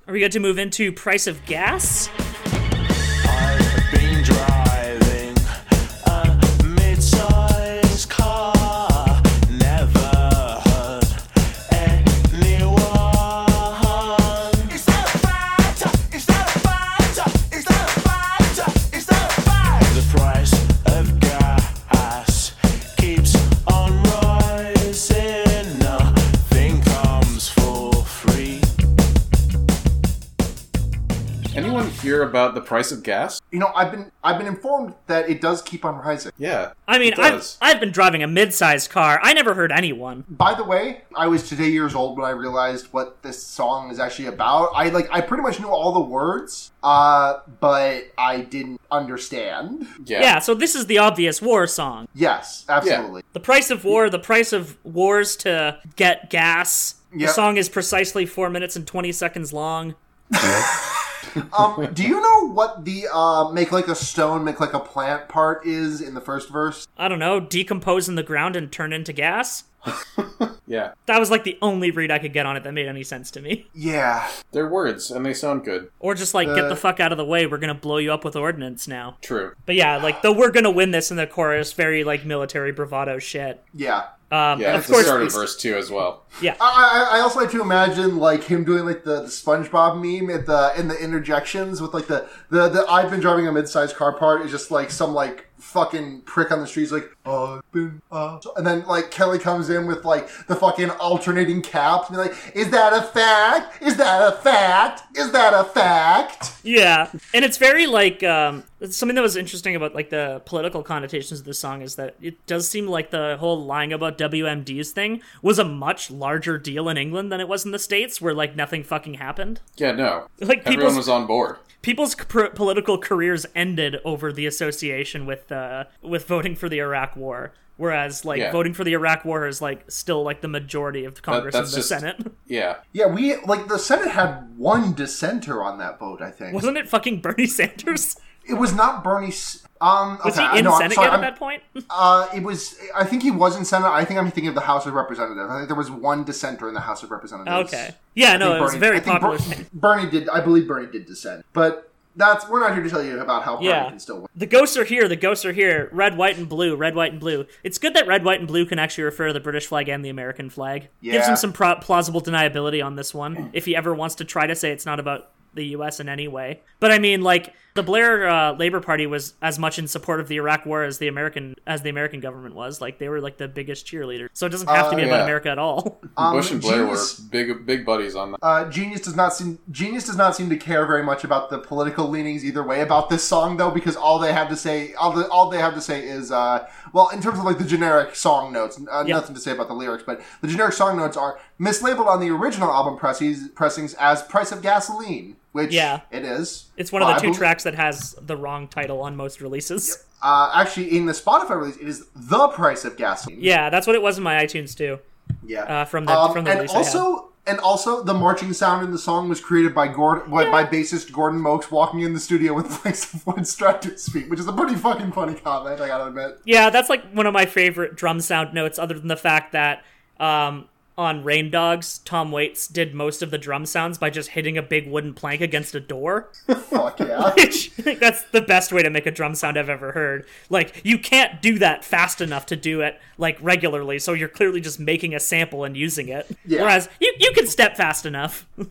Are we good to move into price of gas? Hear about the price of gas? You know, I've been I've been informed that it does keep on rising. Yeah. I mean, it I've, does. I've been driving a mid-sized car. I never heard anyone. By the way, I was today years old when I realized what this song is actually about. I like I pretty much knew all the words, uh, but I didn't understand. Yeah. Yeah, so this is the obvious war song. Yes, absolutely. The price of war, the price of wars to get gas. Yep. The song is precisely 4 minutes and 20 seconds long. Um, do you know what the uh, make like a stone, make like a plant part is in the first verse? I don't know, decompose in the ground and turn into gas? Yeah. That was like the only read I could get on it that made any sense to me. Yeah, They're words, and they sound good. Or just like, get Uh, the fuck out of the way, we're gonna blow you up with ordnance now. True. But yeah, like the we're gonna win this in the chorus, very like military bravado shit. yeah. Um, Yeah, of it's the start of verse two as well. yeah, I, I I also like to imagine like him doing like the, the SpongeBob meme at the in the interjections with like the the, the I've been driving a mid-sized car part is just like some like fucking prick on the streets like I've been uh, and then like Kele comes in with like the fucking alternating caps and be like is that a fact is that a fact is that a fact yeah, and it's very like um, something that was interesting about like the political connotations of the song is that it does seem like the whole lying about WMDs thing was a much larger deal in England than it was in the states, where like nothing fucking happened. Yeah, no. Like Everyone was on board. People's pr- political careers ended over the association with uh, with voting for the Iraq War. Whereas, like Yeah. voting for the Iraq War is like still like the majority of the Congress and the just- Senate. Yeah. yeah we like the Senate had one dissenter on that vote I think Wasn't it fucking Bernie Sanders? It was not Bernie um Was okay, he in no, Senate sorry, at that point? Uh, it was. I think he was in Senate. I think I'm thinking of the House of Representatives. I think there was one dissenter in the House of Representatives. okay. Yeah, I no, it was Bernie- very I think popular. Ber- Bernie did. I believe Bernie did dissent, but that's we're not here to tell you about how Bernie can still win. The ghosts are here. The ghosts are here. Red, white, and blue. Red, white, and blue. It's good that red, white, and blue can actually refer to the British flag and the American flag. Gives him some pro- plausible deniability on this one if he ever wants to try to say it's not about the U.S. in any way. But I mean, like the Blair uh, Labor Party was as much in support of the Iraq War as the American as the American government was. Like they were like the biggest cheerleader. So it doesn't have to be Uh, about. America at all. Um, Bush and Blair Genius, were big, big buddies on that. Uh, Genius does not seem. Genius does not seem to care very much about the political leanings either way about this song, though, because all they have to say, all, the, all they have to say is, uh, well, in terms of like the generic song notes, uh, Yeah. nothing to say about the lyrics, but the generic song notes are mislabeled on the original album pressings, pressings as "Price of Gasoline," which Yeah. it is. It's one of the two bel- tracks that has the wrong title on most releases. Uh, actually, in the Spotify release, it is the price of gasoline. Yeah, that's what it was in my iTunes too. Yeah. Uh, from the Um, from the and release also, and also, the marching sound in the song was created by Gordon, by, by bassist Gordon Moakes walking in the studio with flanks of wood strapped to his feet, which is a pretty fucking funny comment. I gotta admit. Yeah, that's like one of my favorite drum sound notes, other than the fact that um, on Rain Dogs, Tom Waits did most of the drum sounds by just hitting a big wooden plank against a door. Fuck yeah. Which that's the best way to make a drum sound I've ever heard. Like you can't do that fast enough to do it like regularly, so you're clearly just making a sample and using it. Yeah. Whereas you you can step fast enough.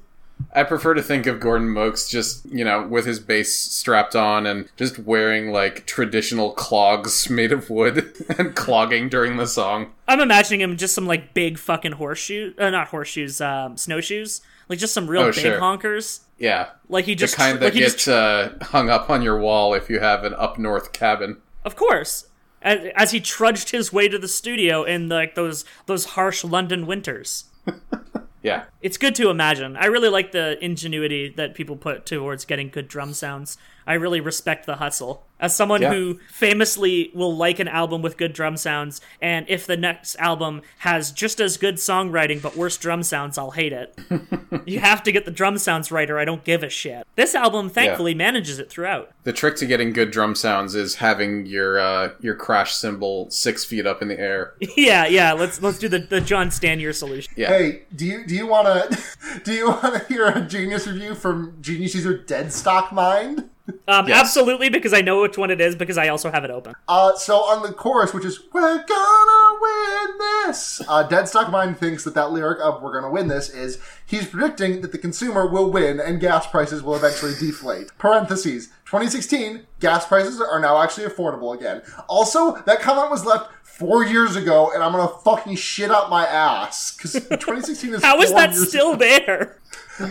I prefer to think of Gordon Moakes just, you know, with his bass strapped on and just wearing like traditional clogs made of wood and clogging during the song. I'm imagining him just some like big fucking horseshoe, uh, not horseshoes, um, snowshoes, like just some real Oh, big sure. honkers. Yeah. Like he The just kind that like gets just uh, hung up on your wall if you have an up north cabin. Of course. As, as he trudged his way to the studio in like those those harsh London winters. Yeah. It's good to imagine. I really like the ingenuity that people put towards getting good drum sounds. I really respect the hustle. As someone Yeah. who famously will like an album with good drum sounds, and if the next album has just as good songwriting but worse drum sounds, I'll hate it. you have to get the drum sounds right, or I don't give a shit. This album, thankfully, manages it throughout. The trick to getting good drum sounds is having your uh, your crash cymbal six feet up in the air. yeah, yeah. Let's let's do the, the John Stanier solution. Yeah. Hey, do you do you want to do you want to hear a genius review from Genius User Dead Stock Mind? Um, Yes. Absolutely, because I know which one it is because I also have it open. Uh, so on the chorus, which is "We're gonna win this," uh, Deadstock Mind thinks that that lyric of "We're gonna win this" is he's predicting that the consumer will win and gas prices will eventually deflate. Parentheses. 2016, gas prices are now actually affordable again. Also, that comment was left four years ago, and I'm gonna fucking shit out my ass because 2016 is How is that still there?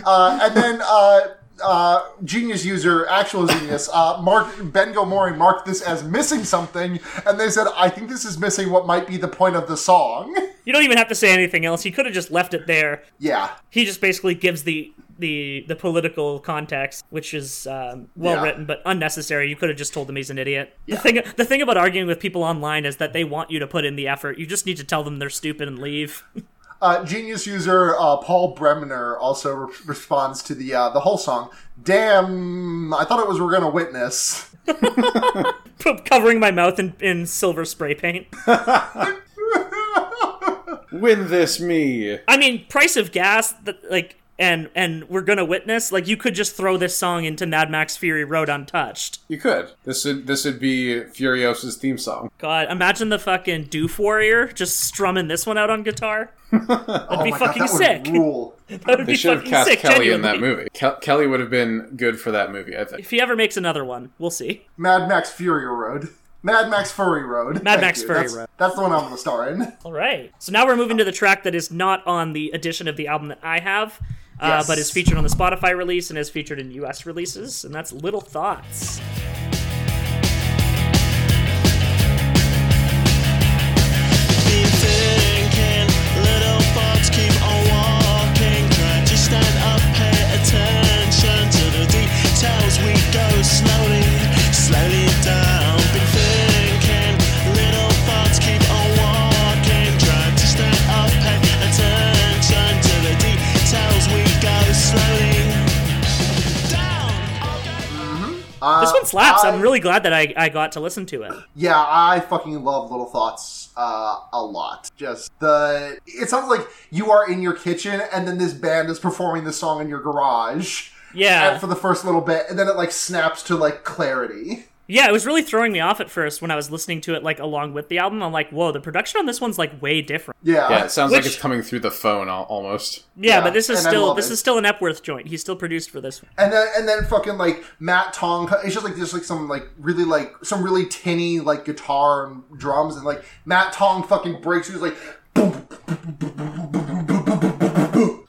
uh, and then uh, uh, genius user, actual genius, uh, Mark Ben Gomori marked this as missing something, and they said, "I think this is missing what might be the point of the song." You don't even have to say anything else. He could have just left it there. yeah, He just basically gives the the the political context, which is um, well Yeah. written but unnecessary. You could have just told them he's an idiot. The thing the thing about arguing with people online is that they want you to put in the effort. You just need to tell them they're stupid and leave. uh, genius user uh, Paul Bremner also re- responds to the uh, the whole song. Damn, I thought it was "We're Gonna Witness." Covering my mouth in, in silver spray paint. Win this me. I mean, price of gas, that like, and and we're gonna witness. Like, you could just throw this song into Mad Max Fury Road untouched. You could. This would this would be Furiosa's theme song. God, imagine the fucking Doof Warrior just strumming this one out on guitar. That'd Oh be my fucking god, that sick. would rule. That would They be should have cast sick. Kele in that movie. Ke- Kele would have been good for that movie, I think. If he ever makes another one, we'll see. Mad Max Fury Road. Mad Max Furry Road. Mad Thank Max you. Furry that's, Road. That's the one I'm gonna star in. All right. So now we're moving to the track that is not on the edition of the album that I have, Uh, yes. but is featured on the Spotify release and is featured in US releases, and that's Little Thoughts. Been thinking, little Uh, This one slaps. I- I'm really glad that I, I got to listen to it. Yeah, I fucking love Little Thoughts uh, a lot. Just the. It sounds like you are in your kitchen and then this band is performing the song in your garage. Yeah. For the first little bit, and then it like snaps to like clarity. Yeah, it was really throwing me off at first when I was listening to it like along with the album. I'm like, whoa, the production on this one's like way different. Yeah. Yeah, it sounds like it's coming through the phone al- almost. Yeah, Yeah, but this is and still this it. is still an Epworth joint. He's still produced for this one. And then and then fucking like Matt Tong. It's just like just like some like really like some really tinny like guitar and drums and like Matt Tong fucking breaks. He was like. Boom,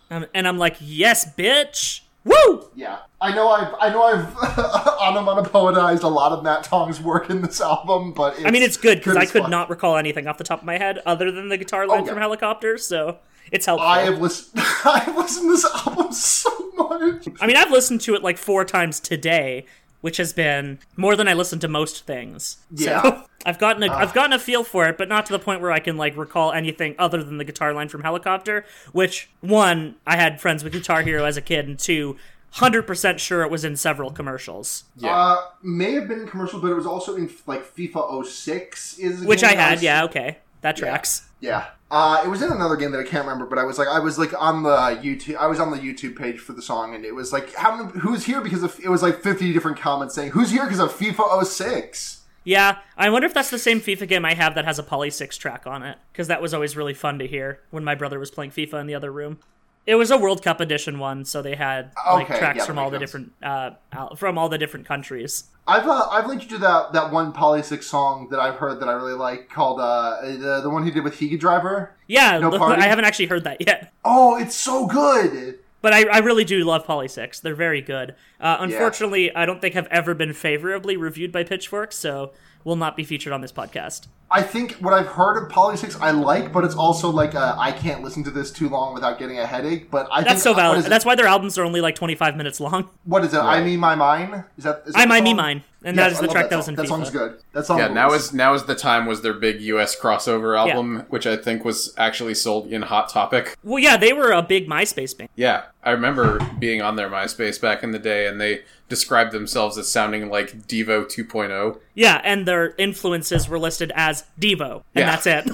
Um, and I'm like, yes, bitch. Woo! Yeah, I know. I've I know I've onomatopoetized a lot of Matt Tong's work in this album, but it's I mean, it's good because I could fuck. not recall anything off the top of my head other than the guitar line oh, yeah. from Helicopter, so it's helpful. I have listened. I have listened to this album so much. I mean, I've listened to it like four times today, which has been more than I listen to most things. Yeah. So I've gotten a have gotten a feel for it, but not to the point where I can like recall anything other than the guitar line from Helicopter. Which one, I had friends with Guitar Hero as a kid, and two, hundred percent sure it was in several commercials, Yeah. Uh, may have been in commercial, but it was also in like FIFA 06 is a which game I had. was- Yeah, okay, that tracks. Yeah. Uh, it was in another game that I can't remember, but I was like, I was like on the YouTube, I was on the YouTube page for the song, and it was like, how many, who's here because of, it was like 50 different comments saying, who's here because of FIFA 06? Yeah, I wonder if that's the same FIFA game I have that has a Polysics track on it, because that was always really fun to hear when my brother was playing FIFA in the other room. It was a World Cup edition one, so they had like Okay, tracks yeah, from all the makes different uh, from all the different countries. I've uh, I've linked you to that that one Polysics song that I've heard that I really like called uh the the one he did with Higa Driver. Yeah, No party? I haven't actually heard that yet, Oh, it's so good. But I, I really do love Polysics. They're very good. Uh, unfortunately, I don't think have ever been favorably reviewed by Pitchfork, so will not be featured on this podcast. I think what I've heard of Polysics I like, but it's also like uh, I can't listen to this too long without getting a headache. But I That's think, so valid. That's why their albums are only like 25 minutes long. what is it? I mean, my mine. Is that? Is that I the Might Me? Mine, and Yes, that is the track that, was song. in That FIFA. song's good. That song. yeah, now rules. is now is the time was their big US crossover album, which I think was actually sold in Hot Topic. Well, yeah, they were a big MySpace band. Yeah, I remember being on their MySpace back in the day, and they described themselves as sounding like Devo oh. 2.0. Yeah, and their influences were listed as Devo, and Yeah. that's it.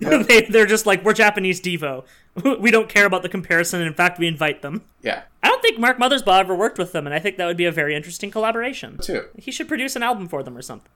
they, they're just like, we're Japanese Devo. We don't care about the comparison. In fact, we invite them. Yeah, I don't think Mark Mothersbaugh ever worked with them, and I think that would be a very interesting collaboration. too. He should produce an album for them or something.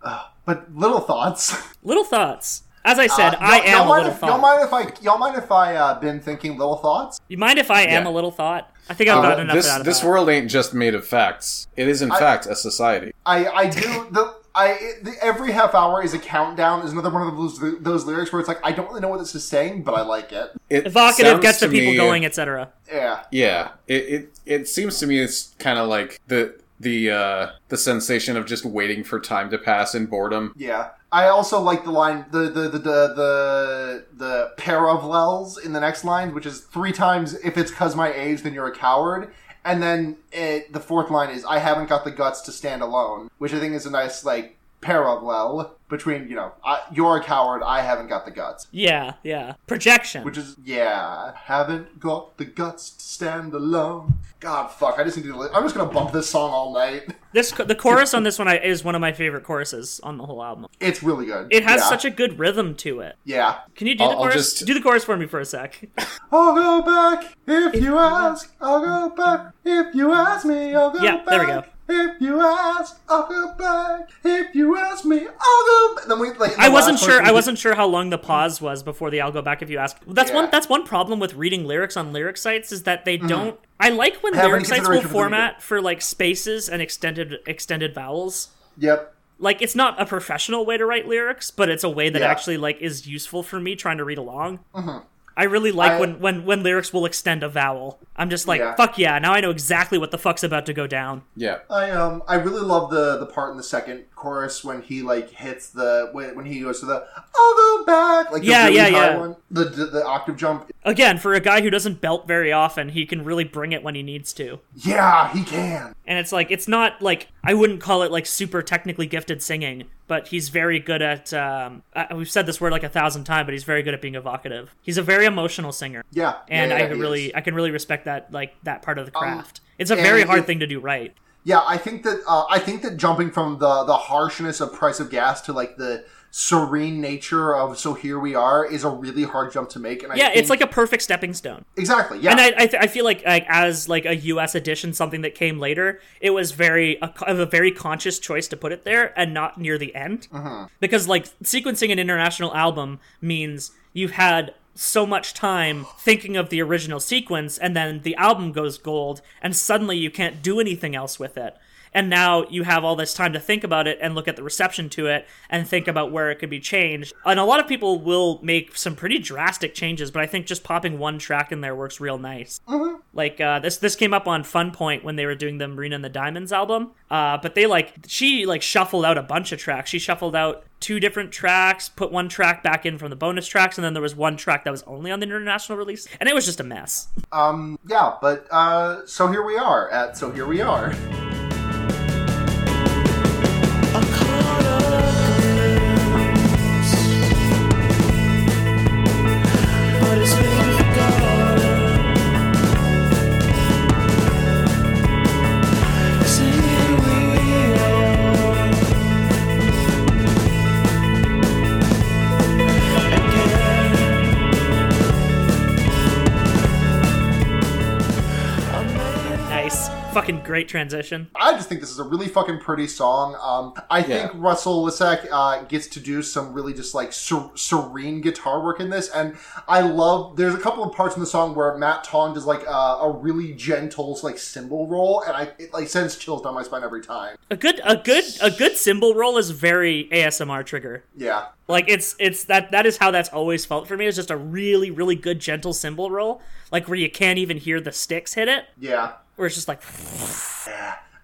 But little thoughts. Little thoughts. As I said, Uh, I am a little if, thought. Y'all mind if I? Y'all mind if I uh, been thinking little thoughts? you mind if I am Yeah. a little thought? I think I've gotten enough this out of this world ain't just made of facts. It is in fact a society. I I do the I it, the, every half hour is a countdown. Is another one of those those lyrics where it's like I don't really know what this is saying, but I like it. It Evocative gets the people me- going, etc. Yeah, Yeah, it, it it seems to me it's kind of like the the uh the sensation of just waiting for time to pass in boredom. yeah. I also like the line the the the the the, the parallels in the next line, which is three times if it's cause my age, then you're a coward. And then it, the fourth line is I haven't got the guts to stand alone, which I think is a nice like parallel between you know I, you're a coward, I haven't got the guts. Yeah, yeah. Projection. Which is yeah, haven't got the guts to stand alone. God, fuck! I just need to. li- I'm just gonna bump this song all night. this the chorus on this one I, is one of my favorite choruses on the whole album. It's really good. It has yeah. such a good rhythm to it. yeah. Can you do I'll- the I'll chorus? just- Do the chorus for me for a sec. I'll go back if you ask. I'll go back if you ask me. I'll go Yeah, back. there we go. If you ask, I'll go back. If you ask me, I'll go. Back. Then we like. I wasn't sure. I wasn't sure how long the pause was before the "I'll go back if you ask." That's Yeah. one. That's one problem with reading lyrics on lyric sites is that they don't. I like when Mm-hmm. Lyric sites will consideration for the format for like spaces and extended extended vowels. Yep. Like it's not a professional way to write lyrics, but it's a way that Yeah. actually like is useful for me trying to read along. I really like I- when, when when lyrics will extend a vowel. I'm just like, Yeah. fuck yeah! Now I know exactly what the fuck's about to go down. Yeah, I um I really love the the part in the second chorus when he like hits the when, when he goes to the I'll go back like the Yeah, really yeah, high yeah. one the, the the octave jump Again, for a guy who doesn't belt very often, he can really bring it when he needs to. yeah he can and it's like it's not like I wouldn't call it like super technically gifted singing, but he's very good at. Um, uh, we've said this word like a thousand times, but he's very good at being evocative. He's a very emotional singer, yeah and yeah, yeah, I can really is. Um, I can really respect that like that part of the craft. it's a very hard thing to do right. Yeah, I think that uh, I think that jumping from the the harshness of price of gas to like the serene nature of so here we are is a really hard jump to make. And I Yeah, think, it's like a perfect stepping stone. exactly yeah. And I, I, th- I feel like like as like a U.S. edition, something that came later, it was very a, a very conscious choice to put it there and not near the end, mm-hmm. because like sequencing an international album means you've had so much time thinking of the original sequence, and then the album goes gold, and suddenly you can't do anything else with it. And now you have all this time to think about it and look at the reception to it and think about where it could be changed. And a lot of people will make some pretty drastic changes, but I think just popping one track in there works real nice. Like uh, this, this came up on Fun Point when they were doing the Marina and the Diamonds album. Uh, but they like she like shuffled out a bunch of tracks. She shuffled out two different tracks, put one track back in from the bonus tracks, and then there was one track that was only on the international release, and it was just a mess. um yeah, but uh so here we are at so here we are. Great transition. I just think this is a really fucking pretty song. Um, I think Russell Lissack uh, gets to do some really just like ser- serene guitar work in this, and I love. There's a couple of parts in the song where Matt Tong does like uh, a really gentle like cymbal roll, and I it like sends chills down my spine every time. A good, a good, a good cymbal roll is very ASMR trigger. Yeah, Like it's it's that that is how that's always felt for me. It's just a really really good gentle cymbal roll, like where you can't even hear the sticks hit it, yeah. Where it's just like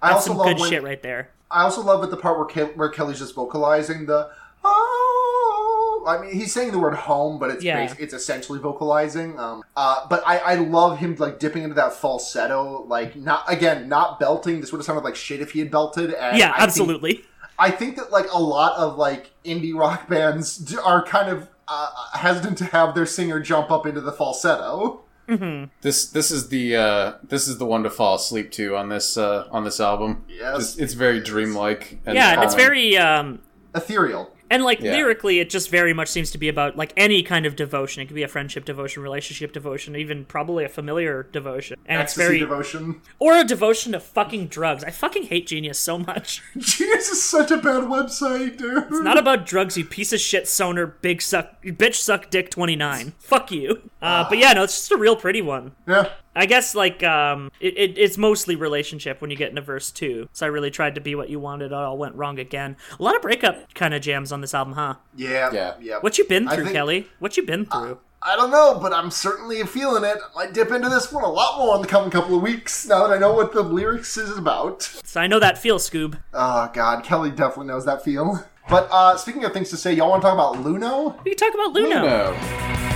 I that's also some love good when, shit right there. I also love at the part where Ke- where Kele's just vocalizing the oh. I mean, he's saying the word home, but it's Yeah. it's essentially vocalizing. Um, uh, but I, I love him like dipping into that falsetto, like not again not belting. This would have sounded like shit if he had belted. And Yeah, I think- absolutely. I think that like a lot of like indie rock bands are kind of uh, hesitant to have their singer jump up into the falsetto. This this is the uh, this is the one to fall asleep to on this uh, on this album. Yes, Just- it's very dreamlike. And Yeah, and it's very um Ethereal. And like Yeah. lyrically it just very much seems to be about like any kind of devotion. It could be a friendship devotion, relationship devotion, even probably a familiar devotion. And Ecstasy it's very devotion. or a devotion to fucking drugs. I fucking hate Genius so much. Genius is such a bad website, dude. It's not about drugs, you piece of shit soner, big suck, bitch suck dick 29. Fuck you. Uh, but yeah, no, it's just a real pretty one. Yeah. I guess like um, it, it, it's mostly relationship when you get into verse two. So I really tried to be what you wanted. It all went wrong again. A lot of breakup kind of jams on this album, huh? Yeah. Yeah. Yeah. What you been through, think- Kele? What you been through? I don't know, but I'm certainly feeling it. I might dip into this one a lot more in the coming couple of weeks now that I know what the lyrics is about. so I know that feel, Scoob. Oh god, Kele definitely knows that feel. But uh speaking of things to say, y'all want to talk about Luno? We can talk about Luno. No.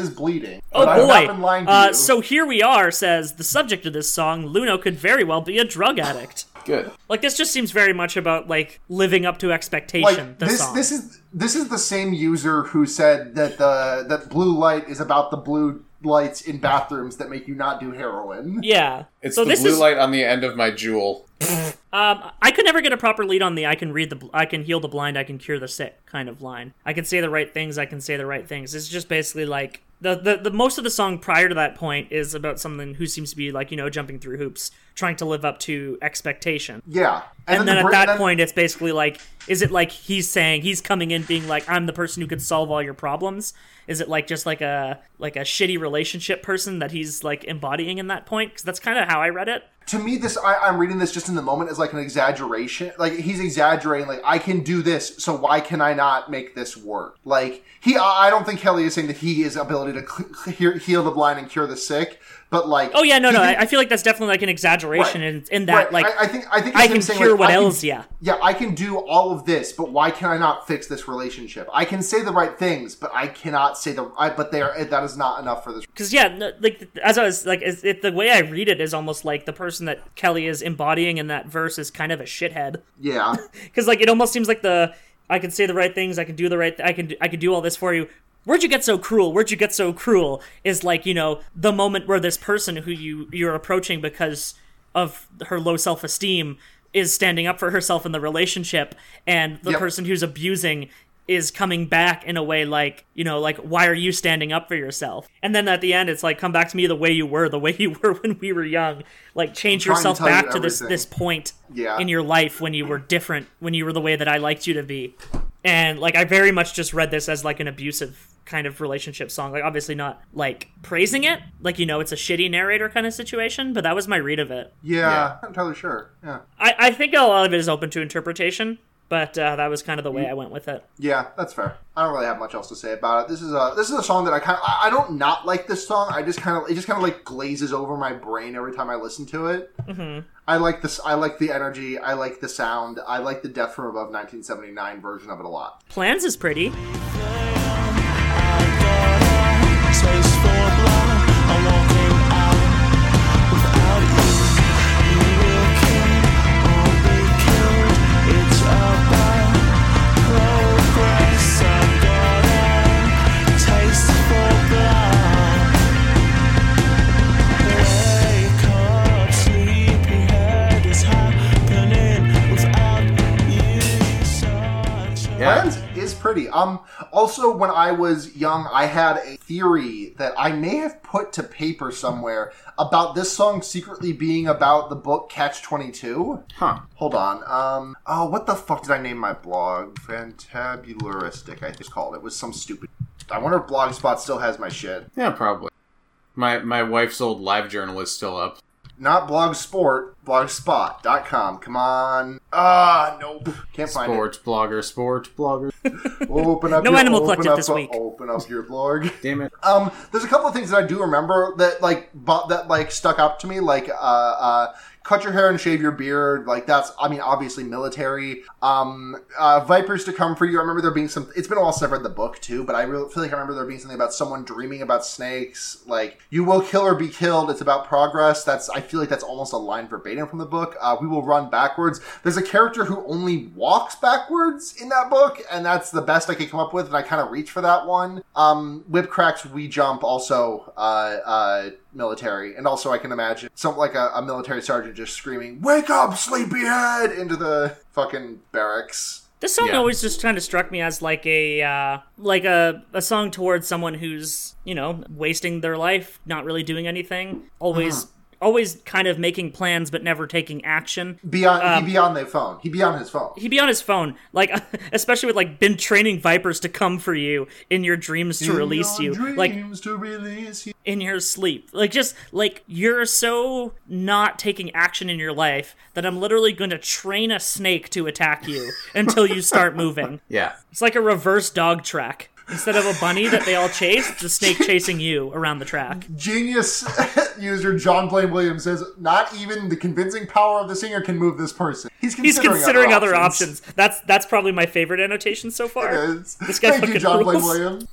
Is bleeding. Oh but I've not been boy! lying to Uh, you. so here we are. Says the subject of this song. Luno could very well be a drug addict. Good. Like this just seems very much about like living up to expectation. like the this song. this is this is the same user who said that the that blue light is about the blue lights in bathrooms that make you not do heroin. yeah. It's so the this blue is light on the end of my jewel. Um, I could never get a proper lead on the "I can read the, bl- I can heal the blind, I can cure the sick" kind of line. I can say the right things, I can say the right things. It's just basically like the, the the most of the song prior to that point is about someone who seems to be like you know jumping through hoops, trying to live up to expectation. Yeah. And, then, the at that then- point, it's basically like, is it like he's saying he's coming in being like, I'm the person who could solve all your problems? Is it like just like a like a shitty relationship person that he's like embodying in that point? Because that's kind of how I read it. To me this I, i'm reading this just in the moment as like an exaggeration like he's exaggerating like i can do this so why can i not make this work like he i don't think kele is saying that he is ability to cl- heal, the blind and cure the sick but like Oh yeah, no, no. did- I, I feel like that's definitely like an exaggeration Right. in, in that right, like I, I think i think I can saying, cure like, what else, yeah. yeah i can do all of this but why can i not fix this relationship i can say the right things but i cannot say the I, but they are that is not enough for this because yeah, no, like as I was like, is it, the way I read it is almost like the person that Kele is embodying in that verse is kind of a shithead. yeah because like it almost seems like the I can say the right things, I can do the right, th- I can I can do all this for you. Where'd you get so cruel? Where'd you get so cruel? Is like you know the moment where this person who you you're approaching because of her low self esteem is standing up for herself in the relationship, and the Yep. person who's abusing is coming back in a way like you know like why are you standing up for yourself and then at the end it's like come back to me the way you were the way you were when we were young like change trying to yourself you back to this this point Yeah. in your life when you were different, when you were the way that I liked you to be. And like I very much just read this as like an abusive kind of relationship song. Like obviously not like praising it, like you know it's a shitty narrator kind of situation, but that was my read of it. yeah, i'm not entirely sure yeah I, I think a lot of it is open to interpretation, but uh, that was kind of the way I went with it. Yeah, that's fair. I don't really have much else to say about it. This is a this is a song that I kind of I, I don't not like this song. I just kind of it just kind of like glazes over my brain every time I listen to it. Mm-hmm. I like this. I like the energy. I like the sound. I like the Death from Above 1979 version of it a lot. Plans is pretty. Pretty. Um. Also, when I was young, I had a theory that I may have put to paper somewhere about this song secretly being about the book Catch Twenty Two. Huh. Hold on. Um. Oh, what the fuck did I name my blog? Fantabularistic, I think it's called. It was some stupid. I wonder if Blogspot still has my shit. Yeah, probably. My my wife's old live journal is still up. Not Blogsport. Blogspot.com. Come on. Ah, nope. Can't find Sports blogger, sports blogger. it. Open up. No your, Animal open Collective up, this week. Open up your blog. Damn it. Um, there's a couple of things that I do remember that like bu- that like stuck up to me, like uh, uh, cut your hair and shave your beard. Like that's, I mean, obviously military. Um, uh, vipers to come for you. I remember there being some. It's been a while since I've read the book too, but I really feel like I remember there being something about someone dreaming about snakes. Like you will kill or be killed. It's about progress. That's I feel like that's almost a line verbatim from the book. Uh, we will run backwards. There's a character who only walks backwards in that book, and that's the best I could come up with, and I kind of reach for that one. Um, Whip cracks, we jump, also uh, uh, military, and also I can imagine something like a, a military sergeant just screaming, "Wake up, sleepyhead!" into the fucking barracks. This song Yeah. always just kind of struck me as like a uh, like a, a song towards someone who's you know wasting their life, not really doing anything, always always kind of making plans but never taking action. Be on, Um, he be on their phone. He'd be on his phone. He'd be on his phone, like especially with like been training vipers to come for you in your dreams to release In you, your like dreams to release you. in your sleep. Like just like you're so not taking action in your life that I'm literally going to train a snake to attack you until you start moving. Yeah. It's like a reverse dog track. Instead of a bunny that they all chase, it's a snake chasing you around the track. Genius user John Blaine Williams says, "Not even the convincing power of the singer can move this person. He's He's considering, considering other options. That's that's probably my favorite annotation so far. Yes. This guy Thank you, fucking John Blaine. Williams.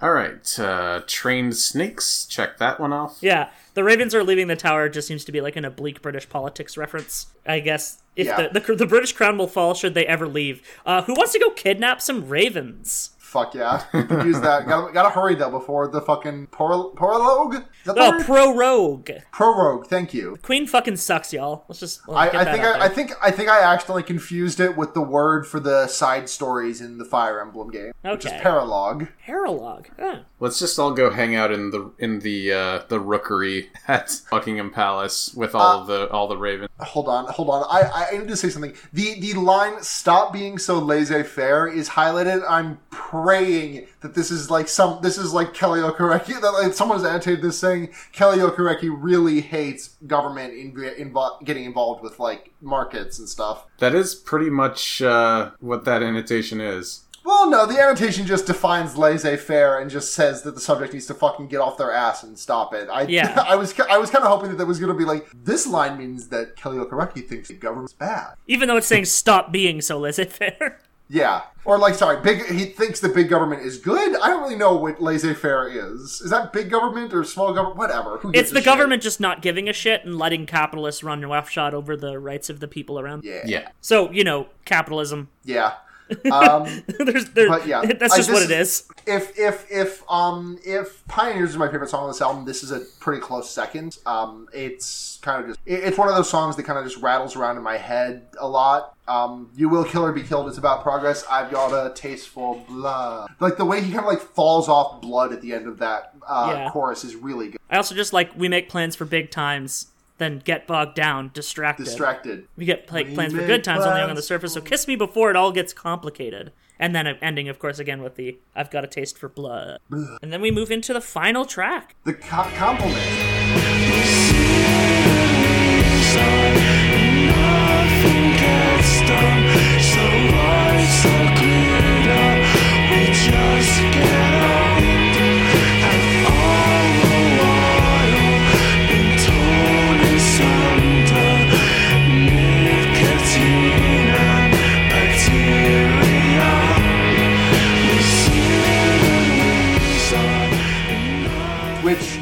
All right. Uh, trained snakes. Check that one off. Yeah, the Ravens are leaving the tower just seems to be like an oblique British politics reference. I guess if Yeah. the, the the British crown will fall should they ever leave. Uh, who wants to go kidnap some ravens? Fuck yeah. You can use that. Gotta, gotta hurry though before the fucking por- prologue. Is that the Oh, word? pro prorogue. Thank you. Queen fucking sucks, y'all. Let's just well, I, get I that think I, I think I think I accidentally confused it with the word for the side stories in the Fire Emblem game, which is Okay. paralogue. Paralogue. Huh. Let's just all go hang out in the in the uh, the rookery at Buckingham Palace with all the all the ravens. Hold on, hold on. I, I need to say something. The the line "Stop being so laissez-faire" is highlighted. I'm praying that this is like some. This is like Kele Okereke. That like someone's annotated this saying Kele Okereke really hates government in, invo- getting involved with like markets and stuff. That is pretty much uh, what that annotation is. Well, no, the annotation just defines laissez-faire and just says that the subject needs to fucking get off their ass and stop it. I, Yeah. I was, I was kind of hoping that that was going to be like this line means that Kele Okereke thinks the government's bad. Even though it's saying stop being so laissez-faire. Yeah, or like, sorry, big. He thinks the big government is good. I don't really know what laissez-faire is. Is that big government or small government? Whatever. Who It's a the shit? government just not giving a shit and letting capitalists run roughshod over the rights of the people around. Yeah, Yeah. So you know, capitalism. yeah. Um, There's, there, But yeah, that's just this what it is. if if if um if Pioneers is my favorite song on this album, this is a pretty close second. Um, it's kind of just it- it's one of those songs that kind of just rattles around in my head a lot. Um, you will kill or be killed. It's about progress. I've got a taste for blood. Like the way he kind of like falls off blood at the end of that uh, Yeah. chorus is really good. I also just like we make plans for big times, then get bogged down, distracted. Distracted. we get like We plans for good times only on the surface. So kiss me before it all gets complicated. And then uh, ending, of course, again with the "I've got a taste for blood." And then we move into the final track. The co- compliment.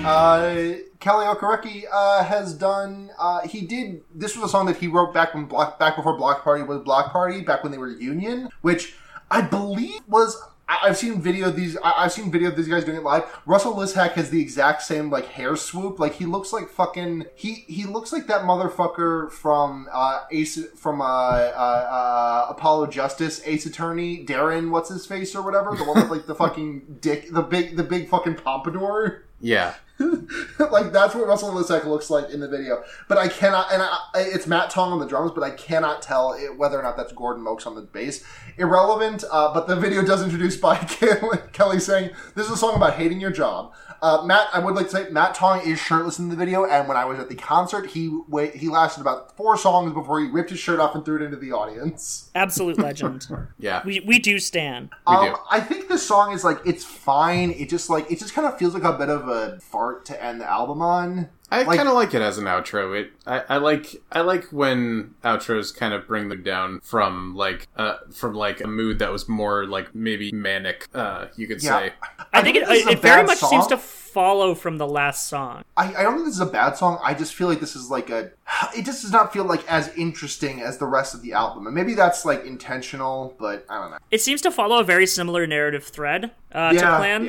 Uh, Kele Okereke uh, has done. Uh, he did. This was a song that he wrote back when Bloc, back before Bloc Party was Bloc Party, back when they were Union, which I believe was. I- I've seen video of these. I- I've seen video of these guys doing it live. Russell Lissack has the exact same like hair swoop. Like he looks like fucking. He he looks like that motherfucker from uh, Ace from uh, uh, uh, Apollo Justice, Ace Attorney, Daryan. What's his face or whatever? The one with like the fucking dick, the big the big fucking pompadour. Yeah. like that's what Russell Lissack looks like in the video. But I cannot, and I, it's Matt Tong on the drums, but I cannot tell it, whether or not that's Gordon Moakes on the bass. Irrelevant. Uh, but the video does introduce by Kele saying, "This is a song about hating your job." Uh, Matt, I would like to say Matt Tong is shirtless in the video, and when I was at the concert, he wait, he lasted about four songs before he ripped his shirt off and threw it into the audience. Absolute legend. Yeah. we we do stand. We Um, do. I think this song is like it's fine. It just like it just kind of feels like a bit of a fart to end the album on. I Like- kind of like it as an outro. It I, I like I like when outros kind of bring them down from like uh from like a mood that was more like maybe manic. Uh, you could Yeah. say. I think it, it very much song. seems to follow from the last song. I, I don't think this is a bad song. I just feel like this is like a. It just does not feel like as interesting as the rest of the album, and maybe that's like intentional, but I don't know. It seems to follow a very similar narrative thread uh, to Plans,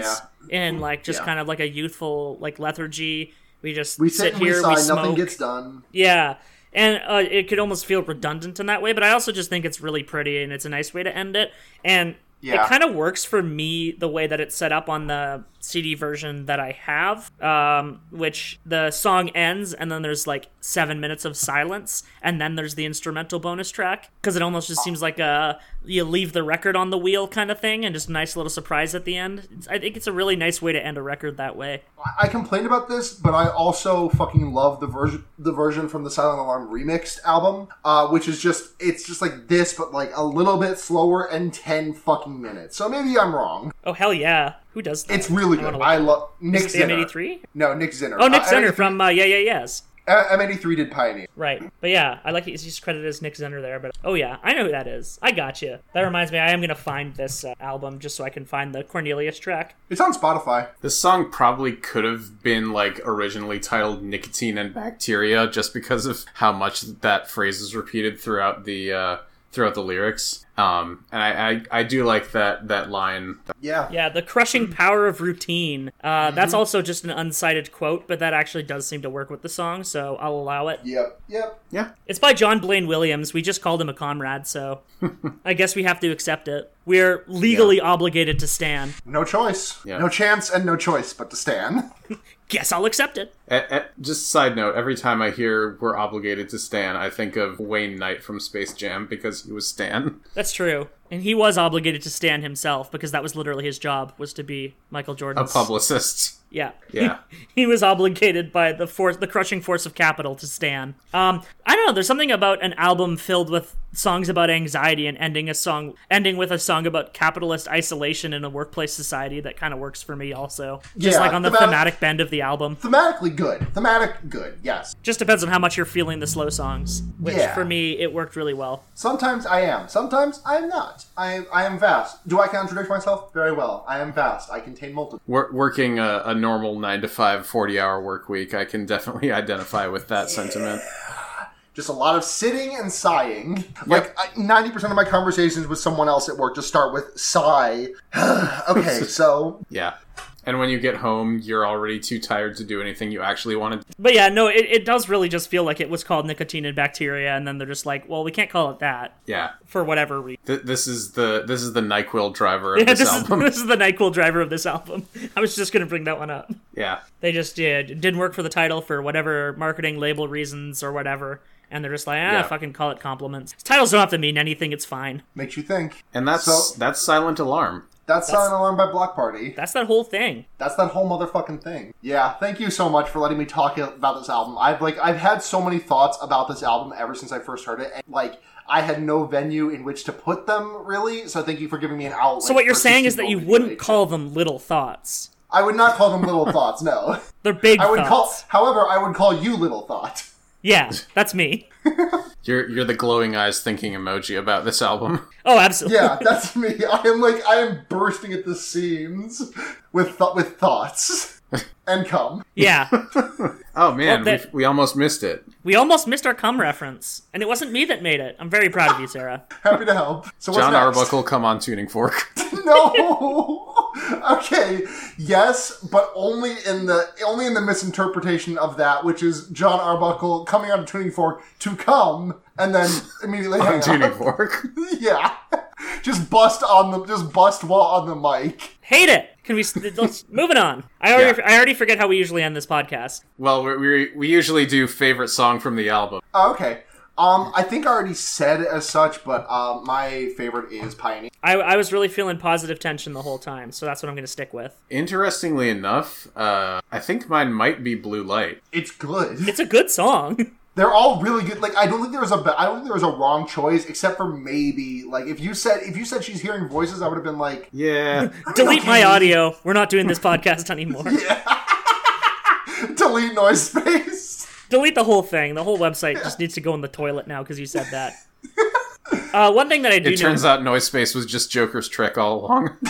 yeah. in like just Yeah. kind of like a youthful like lethargy. We just We sit sit and we here, sigh, we smoke. nothing gets done. Yeah. And uh, it could almost feel redundant in that way, but I also just think it's really pretty and it's a nice way to end it. And Yeah. it kind of works for me the way that it's set up on the CD version that I have, um, which the song ends and then there's like seven minutes of silence, and then there's the instrumental bonus track because it almost just seems like a you leave the record on the wheel kind of thing, and just nice little surprise at the end. It's, I think it's a really nice way to end a record that way. I- complained about this, but I also fucking love the version the version from the Silent Alarm remixed album, uh, which is just it's just like this, but like a little bit slower and ten fucking minutes. So maybe I'm wrong. Oh hell yeah! Who does that? It's really I good. wanna I love Nick Is it the Zinner. M83? No, Nick Zinner. Oh, Nick Uh, Zinner M83 from uh, Yeah Yeah Yes. uh, M83 did Pioneer. Right. But yeah, I like it he's just credited as Nick Zinner there. But oh yeah, I know who that is. I got you. That reminds me, I am gonna find this uh, album just so I can find the Cornelius track. It's on Spotify. This song probably could have been like originally titled "Nicotine and Bacteria" just because of how much that phrase is repeated throughout the uh, throughout the lyrics. Um, and I, I I do like that that line. Yeah. Yeah, the crushing power of routine. Uh, That's also just an uncited quote, but that actually does seem to work with the song, so I'll allow it. Yep. Yep. Yeah, It's by John Blaine Williams. We just called him a comrade, so I guess we have to accept it. We're legally obligated to stand. No choice. Yeah. No chance and no choice but to stand. Guess I'll accept it. A- a- just side note: every time I hear "We're obligated to Stan," I think of Wayne Knight from Space Jam because he was Stan. That's true. And he was obligated to Stan himself because that was literally his job was to be Michael Jordan, A publicist. Yeah. Yeah. he was obligated by the force the crushing force of capital to stand. Um I don't know, there's something about an album filled with songs about anxiety and ending a song ending with a song about capitalist isolation in a workplace society that kind of works for me also. Just Yeah, like on the thematic- thematic bend of the album. Thematically good. Thematic good. Yes. Just depends on how much you're feeling the slow songs, which Yeah. for me it worked really well. Sometimes I am. Sometimes I am not. I I am vast. Do I contradict myself? Very well. I am vast. I contain multitude. Wor- working a, a normal 9 to 5 40 hour work week, I can definitely identify with that sentiment. Just a lot of sitting and sighing. Like ninety percent of my conversations with someone else at work just start with sigh. okay, so Yeah. And when you get home, you're already too tired to do anything you actually want to. But yeah, no, it, it does really just feel like it was called nicotine and bacteria, and then they're just like, well, we can't call it that Yeah. for whatever reason. Th- this is the this is the Nyquil driver of Yeah, this, this is, this is the Nyquil driver of this album. I was just gonna bring that one up. yeah. They just did it didn't work for the title for whatever marketing label reasons or whatever, and they're just like, ah, Yeah. fucking call it compliments. Titles don't have to mean anything. It's fine. makes you think. And that's So- that's Silent Alarm. That's, Silent Alarm by Bloc Party. That's that whole thing. That's that whole motherfucking thing. Yeah, thank you so much for letting me talk about this album. I've like I've had so many thoughts about this album ever since I first heard it, and like I had no venue in which to put them really. So thank you for giving me an outlet. So what you're saying is that you wouldn't call them little thoughts. I would not call them little thoughts. No, They're big I would thoughts. call. However, I would call you little thought. Yeah, that's me. You're you're the glowing eyes thinking emoji about this album. Oh, absolutely. Yeah, that's me. I am like I am bursting at the seams with th- with thoughts and come. Yeah. Oh man, Well, that- we, we almost missed it. We almost missed our cum reference, and it wasn't me that made it. I'm very proud of you, Sara. Happy to help. So what's John next? Arbuckle, come on, Tuning Fork. no. okay. Yes, but only in the only in the misinterpretation of that, which is John Arbuckle coming out of Tuning Fork to come and then immediately on Tuning. Fork. yeah. Just bust on the just bust while on the mic. Hate it. Can we? Let's moving on. I already, Yeah. I already forget how we usually end this podcast. Well, we, we we usually do favorite song from the album. Oh, okay. Um, I think I already said as such, but um, my favorite is Pioneer. I, I was really feeling positive tension the whole time, so that's what I'm going to stick with. Interestingly enough, uh, I think mine might be Blue Light. It's good. It's a good song. They're all really good. Like I don't think there was a ba- I don't think there was a wrong choice except for maybe like if you said if you said she's hearing voices, I would have been like, Yeah. Delete my audio. We're not doing this podcast anymore. delete noise space. Delete the whole thing. The whole website just needs to go in the toilet now because you said that. Uh, one thing that I do It know. turns out Noise Space was just Joker's trick all along.